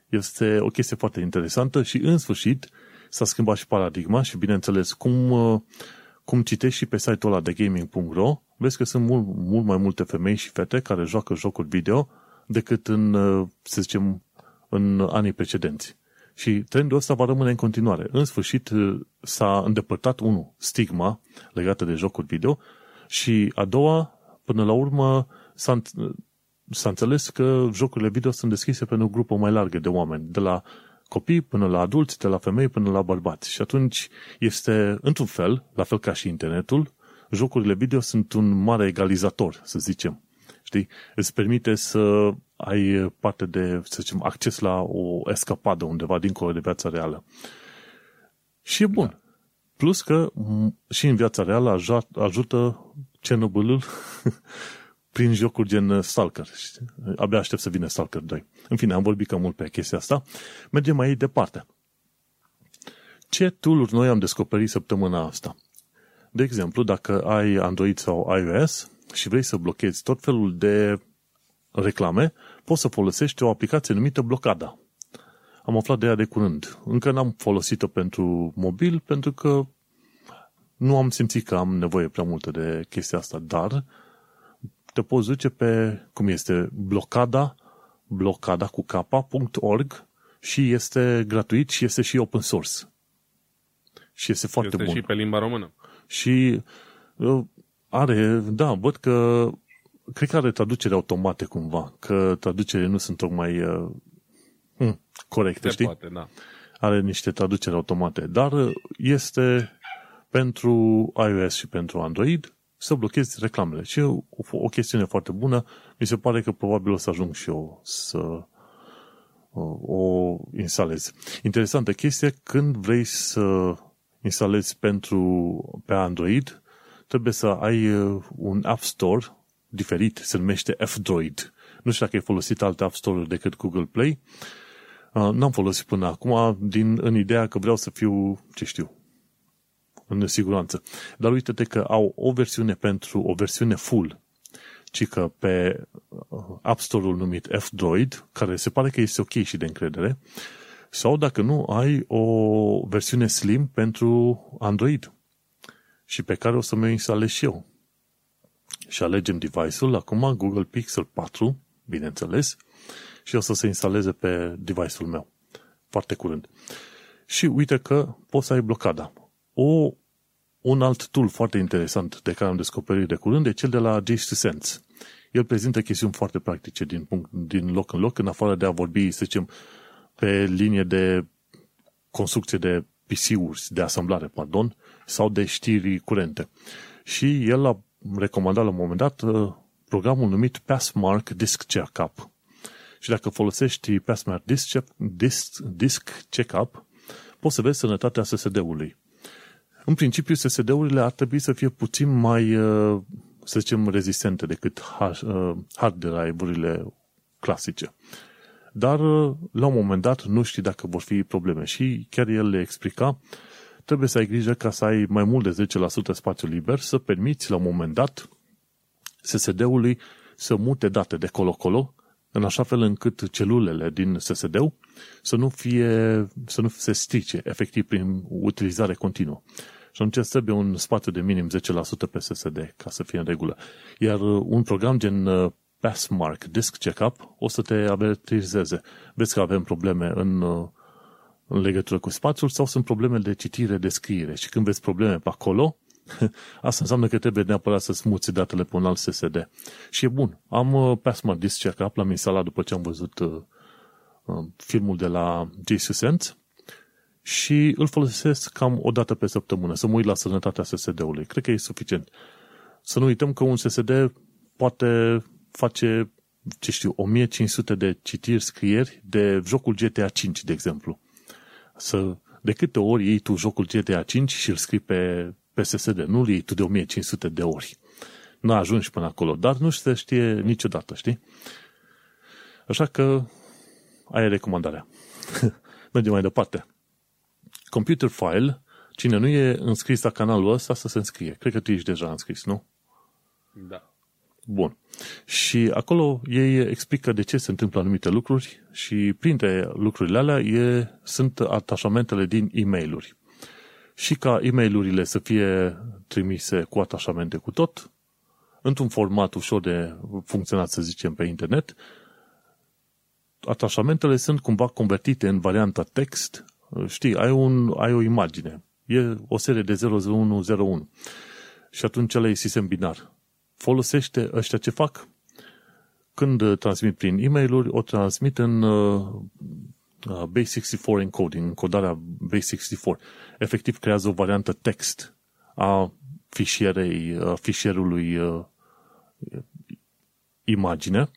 Este o chestie foarte interesantă și în sfârșit s-a schimbat și paradigma și bineînțeles cum, uh, cum citești și pe site-ul ăla de gaming.ro vezi că sunt mult, mult mai multe femei și fete care joacă jocuri video decât în, uh, să zicem, în anii precedenți. Și trendul ăsta va rămâne în continuare. În sfârșit uh, s-a îndepărtat, unul, stigma legată de jocuri video și a doua, până la urmă, s-a, s-a înțeles că jocurile video sunt deschise pentru o grupă mai largă de oameni, de la copii până la adulți, de la femei până la bărbați. Și atunci este, într-un fel, la fel ca și internetul, jocurile video sunt un mare egalizator, să zicem. Știi? Îți permite să ai parte de, să zicem, acces la o escapadă undeva dincolo de viața reală. Și e bun. Da. Plus că și în viața reală ajută Cernobylul prin jocuri gen Stalker. Abia aștept să vină Stalker 2. În fine, am vorbit cam mult pe chestia asta. Mergem mai departe. Ce tool noi am descoperit săptămâna asta? De exemplu, dacă ai Android sau iOS și vrei să blochezi tot felul de reclame, poți să folosești o aplicație numită Blocada. Am aflat de ea de curând. Încă n-am folosit-o pentru mobil pentru că nu am simțit că am nevoie prea multă de chestia asta, dar te poți duce pe, cum este, blocada, blocada cu capa.org și este gratuit și este și open source. Și este foarte este bun. și pe limba română. Și uh, are, da, văd că cred că are traducere automate cumva, că traducerile nu sunt tocmai uh, hm, corecte, Se știi? Poate, da. Are niște traduceri automate, dar este pentru iOS și pentru Android să blochezi reclamele. Și o, o chestiune foarte bună, mi se pare că probabil o să ajung și eu să uh, o instalez. Interesantă chestie, când vrei să instalezi pentru pe Android, trebuie să ai uh, un App Store diferit, se numește F-Droid. Nu știu dacă ai folosit alte App Store-uri decât Google Play. Uh, n-am folosit până acum din, în ideea că vreau să fiu, ce știu, în siguranță. Dar uite-te că au o versiune pentru o versiune full, ci că pe uh, App Store-ul numit F-Droid, care se pare că este ok și de încredere, sau dacă nu, ai o versiune slim pentru Android și pe care o să mi-o instalez și eu. Și alegem device-ul, acum Google Pixel 4, bineînțeles, și o să se instaleze pe device-ul meu. Foarte curând. Și uite că poți să ai blocada. O, un alt tool foarte interesant de care am descoperit de curând e cel de la J2 Sense. El prezintă chestiuni foarte practice din, punct, din loc în loc, în afară de a vorbi, să zicem, pe linie de construcție de PC-uri, de asamblare, pardon, sau de știri curente. Și el a recomandat la un moment dat uh, programul numit Passmark Disk Checkup. Și dacă folosești Passmark Disk, Disk, Disk Checkup, poți să vezi sănătatea SSD-ului. În principiu, SSD-urile ar trebui să fie puțin mai, uh, să zicem, rezistente decât uh, hard drive-urile clasice. Dar, la un moment dat, nu știi dacă vor fi probleme. Și chiar el le explica trebuie să ai grijă ca să ai mai mult de 10% spațiu liber, să permiți la un moment dat SSD-ului să mute date de colo-colo, în așa fel încât celulele din SSD-ul să nu, fie, să nu se strice efectiv prin utilizare continuă. Și atunci trebuie un spațiu de minim 10% pe SSD ca să fie în regulă. Iar un program gen uh, Passmark Disk Checkup o să te avertizeze. Vezi că avem probleme în uh, în legătură cu spațiul sau sunt probleme de citire, de scriere. Și când vezi probleme pe acolo, asta înseamnă că trebuie neapărat să smuți datele pe un alt SSD. Și e bun. Am uh, Passmark Disk Checkup, l-am instalat după ce am văzut uh, uh, filmul de la JSUSense și îl folosesc cam o dată pe săptămână, să mă uit la sănătatea SSD-ului. Cred că e suficient. Să nu uităm că un SSD poate face, ce știu, 1500 de citiri, scrieri de jocul GTA 5, de exemplu. Să, de câte ori iei tu jocul GTA 5 și îl scrii pe, pe SSD, nu îl iei tu de 1500 de ori. Nu ajungi până acolo, dar nu se știe niciodată, știi? Așa că aia e recomandarea. Mergem mai departe. Computer File, cine nu e înscris la canalul ăsta, să se înscrie. Cred că tu ești deja înscris, nu? Da. Bun. Și acolo ei explică de ce se întâmplă anumite lucruri și printre lucrurile alea e, sunt atașamentele din e mail Și ca e mail să fie trimise cu atașamente cu tot, într-un format ușor de funcționat, să zicem, pe internet, atașamentele sunt cumva convertite în varianta text. Știi, ai, un, ai o imagine. E o serie de 0101. Și atunci ăla e sistem binar. Folosește ăștia ce fac? Când transmit prin e mail o transmit în uh, uh, Base64 encoding, încodarea Base64. Efectiv creează o variantă text a fișierei, uh, fișierului uh, imagine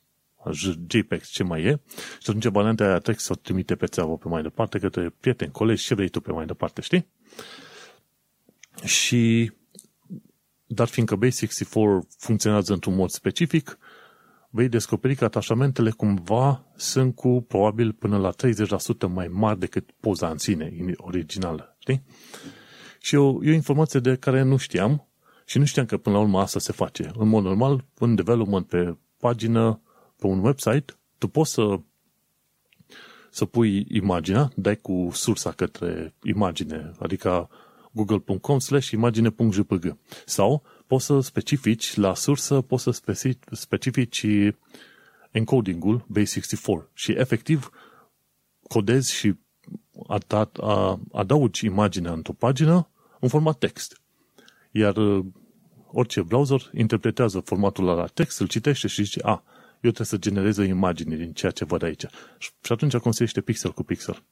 JPEG, ce mai e, și atunci varianta aia text o trimite pe țeavă pe mai departe către prieteni, colegi, ce vrei tu pe mai departe, știi? Și dar fiindcă Base64 funcționează într-un mod specific, vei descoperi că atașamentele cumva sunt cu probabil până la 30% mai mari decât poza în sine originală, știi? Și e o, e o informație de care nu știam și nu știam că până la urmă asta se face. În mod normal, în development pe pagină pe un website, tu poți să să pui imaginea, dai cu sursa către imagine, adică google.com slash imagine.jpg sau poți să specifici la sursă, poți să specifici encoding-ul Base64 și efectiv codezi și adaugi imaginea într-o pagină în format text. Iar uh, orice browser interpretează formatul la text, îl citește și zice, a, eu trebuie să generez o imagine din ceea ce văd aici. Și atunci construiește pixel cu pixel.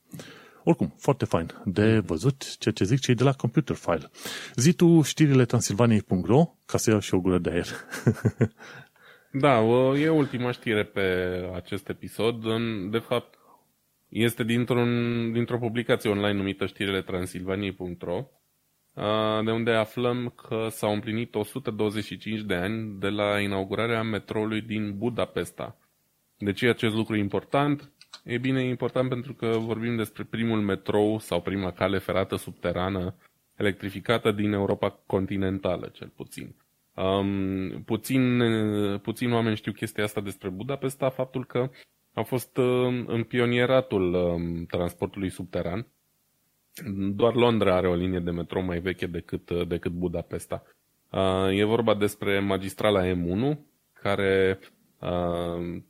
Oricum, foarte fain de văzut ceea ce zic cei de la Computer File. Zi tu știrile transilvaniei.ro ca să iau și o gură de aer. da, e ultima știre pe acest episod. De fapt, este dintr-un, dintr-o publicație online numită știrile transilvaniei.ro de unde aflăm că s-au împlinit 125 de ani de la inaugurarea metroului din Budapesta. De ce e acest lucru important? E bine, e important pentru că vorbim despre primul metrou sau prima cale ferată subterană electrificată din Europa continentală, cel puțin. Um, puțin, puțin oameni știu chestia asta despre Budapesta, faptul că a fost um, în pionieratul um, transportului subteran doar Londra are o linie de metrou mai veche decât, decât Budapesta. E vorba despre magistrala M1, care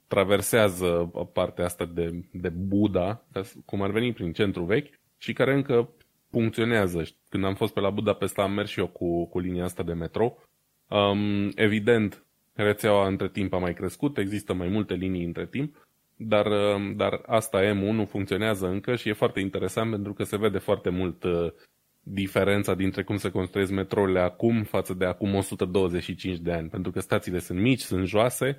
traversează partea asta de, de Buda, cum ar veni prin centru vechi, și care încă funcționează. Când am fost pe la Budapesta am mers și eu cu, cu linia asta de metrou. Um, evident, rețeaua între timp a mai crescut, există mai multe linii între timp, dar, uh, dar asta M1 funcționează încă și e foarte interesant pentru că se vede foarte mult uh, diferența dintre cum se construiesc metrourile acum față de acum 125 de ani. Pentru că stațiile sunt mici, sunt joase,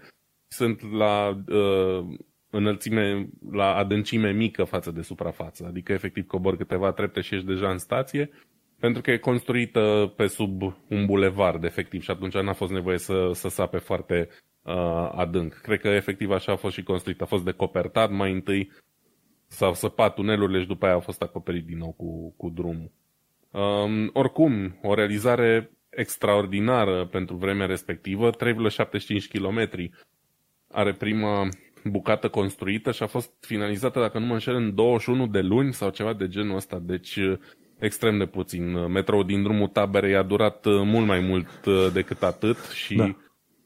sunt la uh, înălțime, la adâncime mică față de suprafață. Adică efectiv cobor câteva trepte și ești deja în stație, pentru că e construită pe sub un bulevard, efectiv, și atunci n-a fost nevoie să, să sape foarte uh, adânc. Cred că efectiv așa a fost și construit. A fost decopertat mai întâi, s-au săpat tunelurile și după aia a fost acoperit din nou cu, cu drumul. Um, oricum, o realizare extraordinară pentru vremea respectivă, 3,75 km are prima bucată construită și a fost finalizată, dacă nu mă înșel, în 21 de luni sau ceva de genul ăsta, deci extrem de puțin. Metrou din drumul taberei a durat mult mai mult decât atât și da.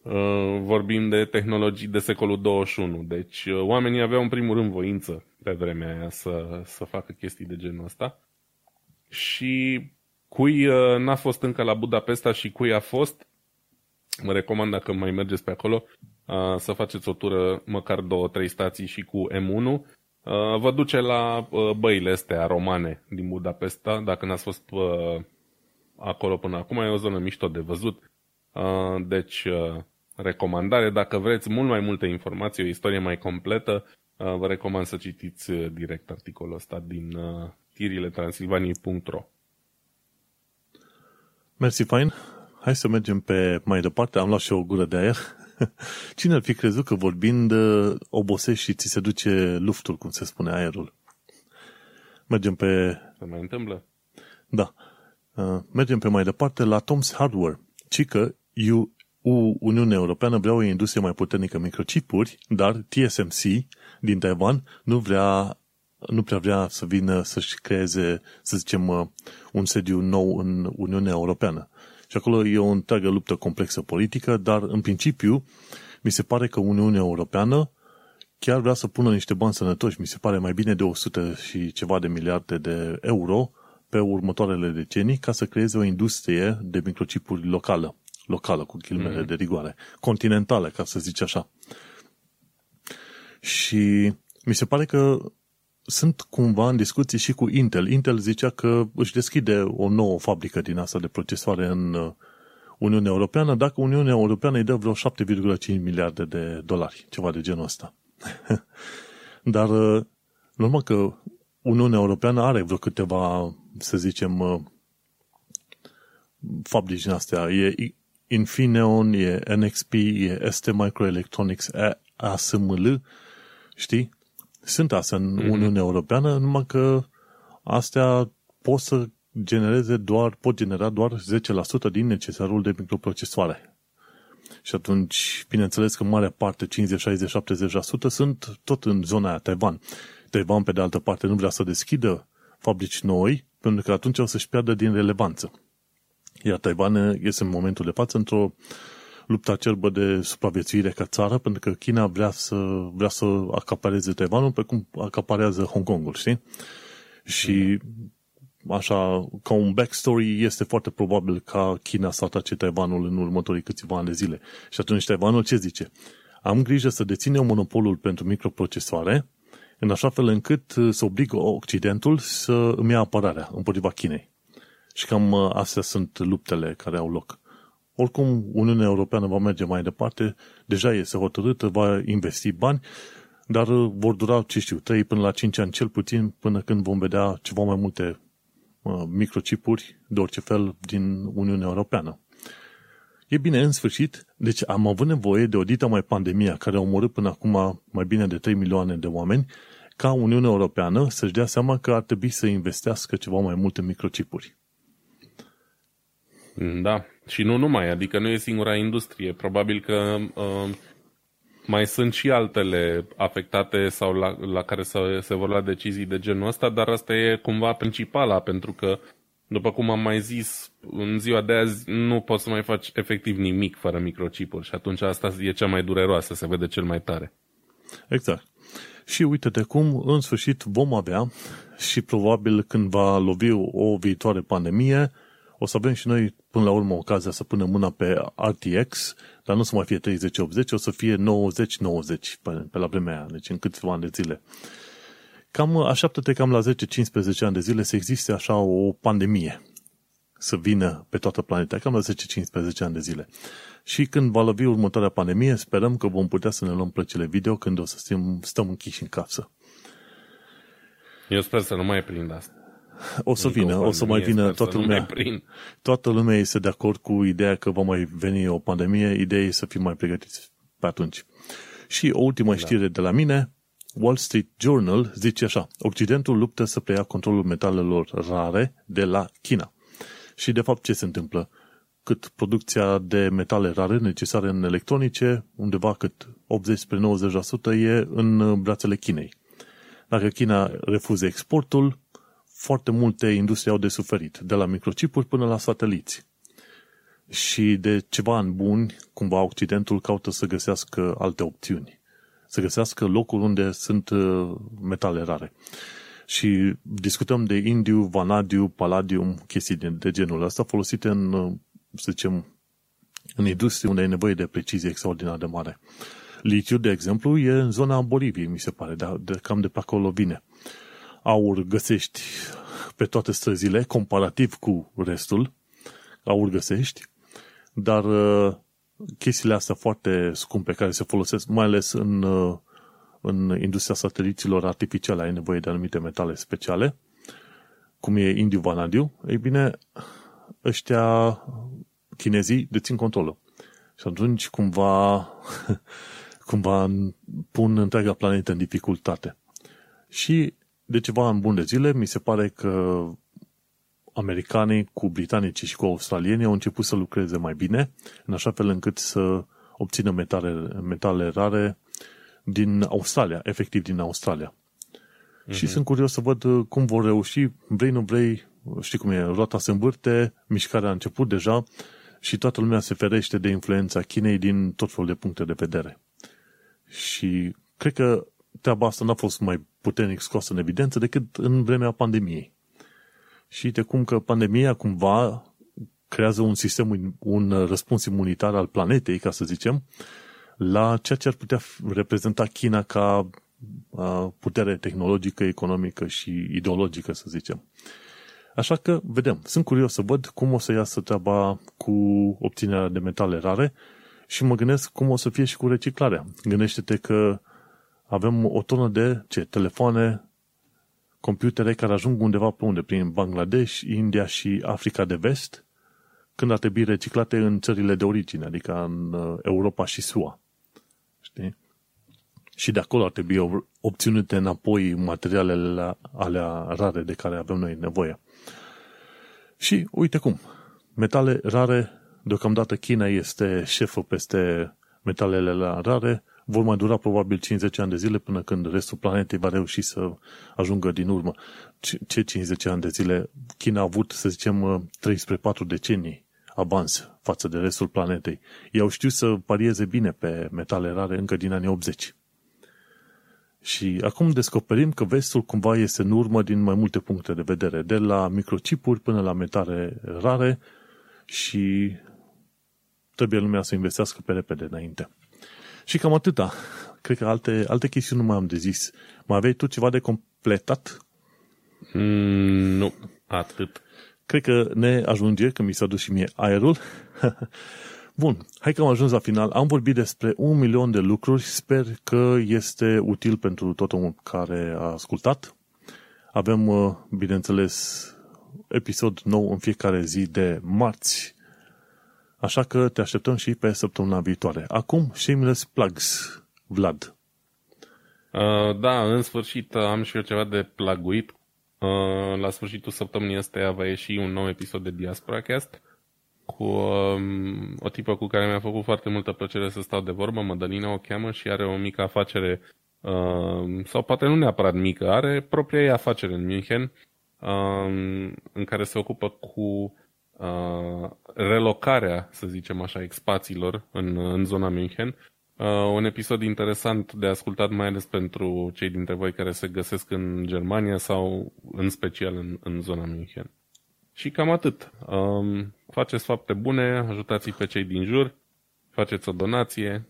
Uh, vorbim de tehnologii de secolul 21. Deci uh, oamenii aveau în primul rând voință pe vremea aia să, să facă chestii de genul ăsta. Și cui uh, n-a fost încă la Budapesta și cui a fost, mă recomand dacă mai mergeți pe acolo să faceți o tură măcar două, trei stații și cu M1. Vă duce la băile astea romane din Budapesta, dacă n-ați fost acolo până acum, e o zonă mișto de văzut. Deci recomandare. Dacă vreți mult mai multe informații, o istorie mai completă, uh, vă recomand să citiți uh, direct articolul ăsta din uh, tiriletransilvaniei.ro Mersi, fain. Hai să mergem pe mai departe. Am luat și o gură de aer. Cine ar fi crezut că vorbind obosești și ți se duce luftul, cum se spune, aerul? Mergem pe... Se mai întâmplă? Da. Mergem pe mai departe la Tom's Hardware. Ci că Uniunea Europeană vrea o industrie mai puternică microchipuri, dar TSMC din Taiwan nu vrea nu prea vrea să vină să-și creeze, să zicem, uh, un sediu nou în Uniunea Europeană. Și acolo e o întreagă luptă complexă politică, dar în principiu mi se pare că Uniunea Europeană chiar vrea să pună niște bani sănătoși, mi se pare mai bine de 100 și ceva de miliarde de euro pe următoarele decenii ca să creeze o industrie de microchipuri locală locală, cu ghilimele mm-hmm. de rigoare, continentală, ca să zici așa. Și mi se pare că sunt cumva în discuții și cu Intel. Intel zicea că își deschide o nouă fabrică din asta de procesoare în uh, Uniunea Europeană, dacă Uniunea Europeană îi dă vreo 7,5 miliarde de dolari, ceva de genul ăsta. Dar, uh, normal că Uniunea Europeană are vreo câteva, să zicem, uh, fabrici din astea. E Infineon, e NXP, e ST Microelectronics, ASML, știi? Sunt astea în mm-hmm. Uniunea Europeană, numai că astea pot să genereze doar, pot genera doar 10% din necesarul de microprocesoare. Și atunci, bineînțeles că marea parte, 50, 60, 70% sunt tot în zona aia, Taiwan. Taiwan, pe de altă parte, nu vrea să deschidă fabrici noi, pentru că atunci o să-și piardă din relevanță. Iar Taiwan este în momentul de față într-o luptă acerbă de supraviețuire ca țară, pentru că China vrea să, vrea să acapareze Taiwanul pe cum acaparează Hong Kongul, știi? Și așa, ca un backstory, este foarte probabil ca China să atace Taiwanul în următorii câțiva ani de zile. Și atunci Taiwanul ce zice? Am grijă să deținem monopolul pentru microprocesoare, în așa fel încât să obligă Occidentul să îmi ia apărarea împotriva Chinei. Și cam uh, astea sunt luptele care au loc. Oricum, Uniunea Europeană va merge mai departe, deja este hotărâtă, va investi bani, dar uh, vor dura, ce știu, 3 până la 5 ani cel puțin, până când vom vedea ceva mai multe uh, microchipuri de orice fel din Uniunea Europeană. E bine, în sfârșit, deci am avut nevoie de o dita mai pandemia care a omorât până acum mai bine de 3 milioane de oameni, ca Uniunea Europeană să-și dea seama că ar trebui să investească ceva mai mult în microchipuri. Da, și nu numai, adică nu e singura industrie. Probabil că uh, mai sunt și altele afectate sau la, la care se, se vor lua decizii de genul ăsta, dar asta e cumva principala, pentru că, după cum am mai zis, în ziua de azi nu poți să mai faci efectiv nimic fără microchipuri și atunci asta e cea mai dureroasă, se vede cel mai tare. Exact. Și uite-te cum, în sfârșit, vom avea și probabil când va lovi o viitoare pandemie, o să avem și noi până la urmă ocazia să punem mâna pe RTX, dar nu să mai fie 30-80, o să fie 90-90 pe, pe la vremea aia, deci în câțiva ani de zile. Cam așteaptă-te cam la 10-15 ani de zile să existe așa o pandemie să vină pe toată planeta, cam la 10-15 ani de zile. Și când va lovi următoarea pandemie, sperăm că vom putea să ne luăm plăcile video când o să stăm, stăm închiși în casă. Eu sper să nu mai prind asta. O să vină, o să mai vină toată lumea. Toată lumea este de acord cu ideea că va mai veni o pandemie, ideea e să fim mai pregătiți pe atunci. Și o ultimă da. știre de la mine, Wall Street Journal zice așa, Occidentul luptă să preia controlul metalelor rare de la China. Și de fapt ce se întâmplă? Cât producția de metale rare necesare în electronice, undeva cât 80-90% e în brațele Chinei. Dacă China refuză exportul, foarte multe industrie au de suferit, de la microchipuri până la sateliți. Și de ceva ani buni, cumva Occidentul caută să găsească alte opțiuni. Să găsească locuri unde sunt uh, metale rare. Și discutăm de indiu, vanadiu, palladium, chestii de, de genul ăsta folosite în, uh, să zicem, în industrie unde e nevoie de precizie extraordinar de mare. Litiu, de exemplu, e în zona Boliviei, mi se pare, de, de, cam de pe acolo vine aur găsești pe toate străzile, comparativ cu restul, aur găsești, dar uh, chestiile astea foarte scumpe care se folosesc, mai ales în, uh, în industria sateliților artificiale, ai nevoie de anumite metale speciale, cum e indiu vanadiu, ei bine, ăștia chinezii dețin controlul. Și atunci cumva, cumva pun întreaga planetă în dificultate. Și de ceva în bun de zile, mi se pare că americanii cu britanicii și cu australienii au început să lucreze mai bine, în așa fel încât să obțină metale, metale rare din Australia, efectiv din Australia. Mm-hmm. Și sunt curios să văd cum vor reuși, vrei, nu vrei, știi cum e, roata se învârte, mișcarea a început deja și toată lumea se ferește de influența Chinei din tot felul de puncte de vedere. Și cred că treaba asta n-a fost mai puternic scoasă în evidență decât în vremea pandemiei. Și de cum că pandemia cumva creează un sistem, un răspuns imunitar al planetei, ca să zicem, la ceea ce ar putea reprezenta China ca putere tehnologică, economică și ideologică, să zicem. Așa că, vedem, sunt curios să văd cum o să iasă treaba cu obținerea de metale rare și mă gândesc cum o să fie și cu reciclarea. Gândește-te că avem o tonă de ce, telefoane, computere care ajung undeva pe unde? Prin Bangladesh, India și Africa de Vest, când ar trebui reciclate în țările de origine, adică în uh, Europa și SUA. Știi? Și de acolo ar trebui obținute înapoi materialele alea rare de care avem noi nevoie. Și uite cum, metale rare, deocamdată China este șefă peste metalele rare, vor mai dura probabil 50 ani de zile până când restul planetei va reuși să ajungă din urmă. Ce 50 ani de zile? China a avut, să zicem, 13-4 decenii avans față de restul planetei. Ei au știut să parieze bine pe metale rare încă din anii 80. Și acum descoperim că vestul cumva este în urmă din mai multe puncte de vedere, de la microchipuri până la metale rare și trebuie lumea să investească pe repede înainte. Și cam atâta. Cred că alte, alte chestiuni nu mai am de zis. Mai aveai tu ceva de completat? Mm, nu, atât. Cred că ne ajunge, că mi s-a dus și mie aerul. Bun, hai că am ajuns la final. Am vorbit despre un milion de lucruri. Sper că este util pentru tot omul care a ascultat. Avem, uh, bineînțeles, episod nou în fiecare zi de marți Așa că te așteptăm și pe săptămâna viitoare. Acum, shameless plugs, Vlad. Uh, da, în sfârșit uh, am și eu ceva de plaguit. Uh, la sfârșitul săptămânii astea va ieși un nou episod de Diaspora Cast cu um, o tipă cu care mi-a făcut foarte multă plăcere să stau de vorbă, Mădălina o cheamă și are o mică afacere, uh, sau poate nu neapărat mică, are propria ei afacere în München, uh, în care se ocupă cu uh, relocarea, să zicem așa, expațiilor în, în zona München. Uh, un episod interesant de ascultat, mai ales pentru cei dintre voi care se găsesc în Germania sau în special în, în zona München. Și cam atât. Um, faceți fapte bune, ajutați pe cei din jur, faceți o donație.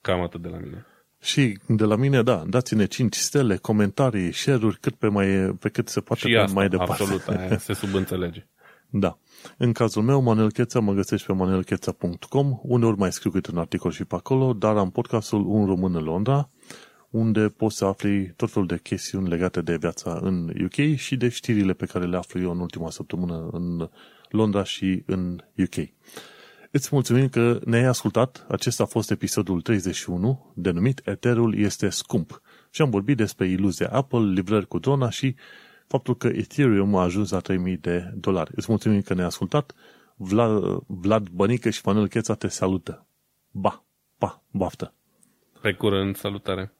Cam atât de la mine. Și de la mine, da, dați-ne 5 stele, comentarii, share-uri cât pe, mai, pe cât se poate și asta, mai departe. absolut, aia se subînțelege. Da. În cazul meu, Manuel Cheța, mă găsești pe manuelcheța.com, uneori mai scriu câte un articol și pe acolo, dar am podcastul Un Român în Londra, unde poți să afli tot felul de chestiuni legate de viața în UK și de știrile pe care le aflu eu în ultima săptămână în Londra și în UK. Îți mulțumim că ne-ai ascultat. Acesta a fost episodul 31, denumit Eterul este scump. Și am vorbit despre iluzia Apple, livrări cu drona și faptul că Ethereum a ajuns la 3000 de dolari. Îți mulțumim că ne-ai ascultat. Vlad, Vlad Bănică și Manuel Cheța te salută. Ba, pa, baftă! Pe curând, salutare!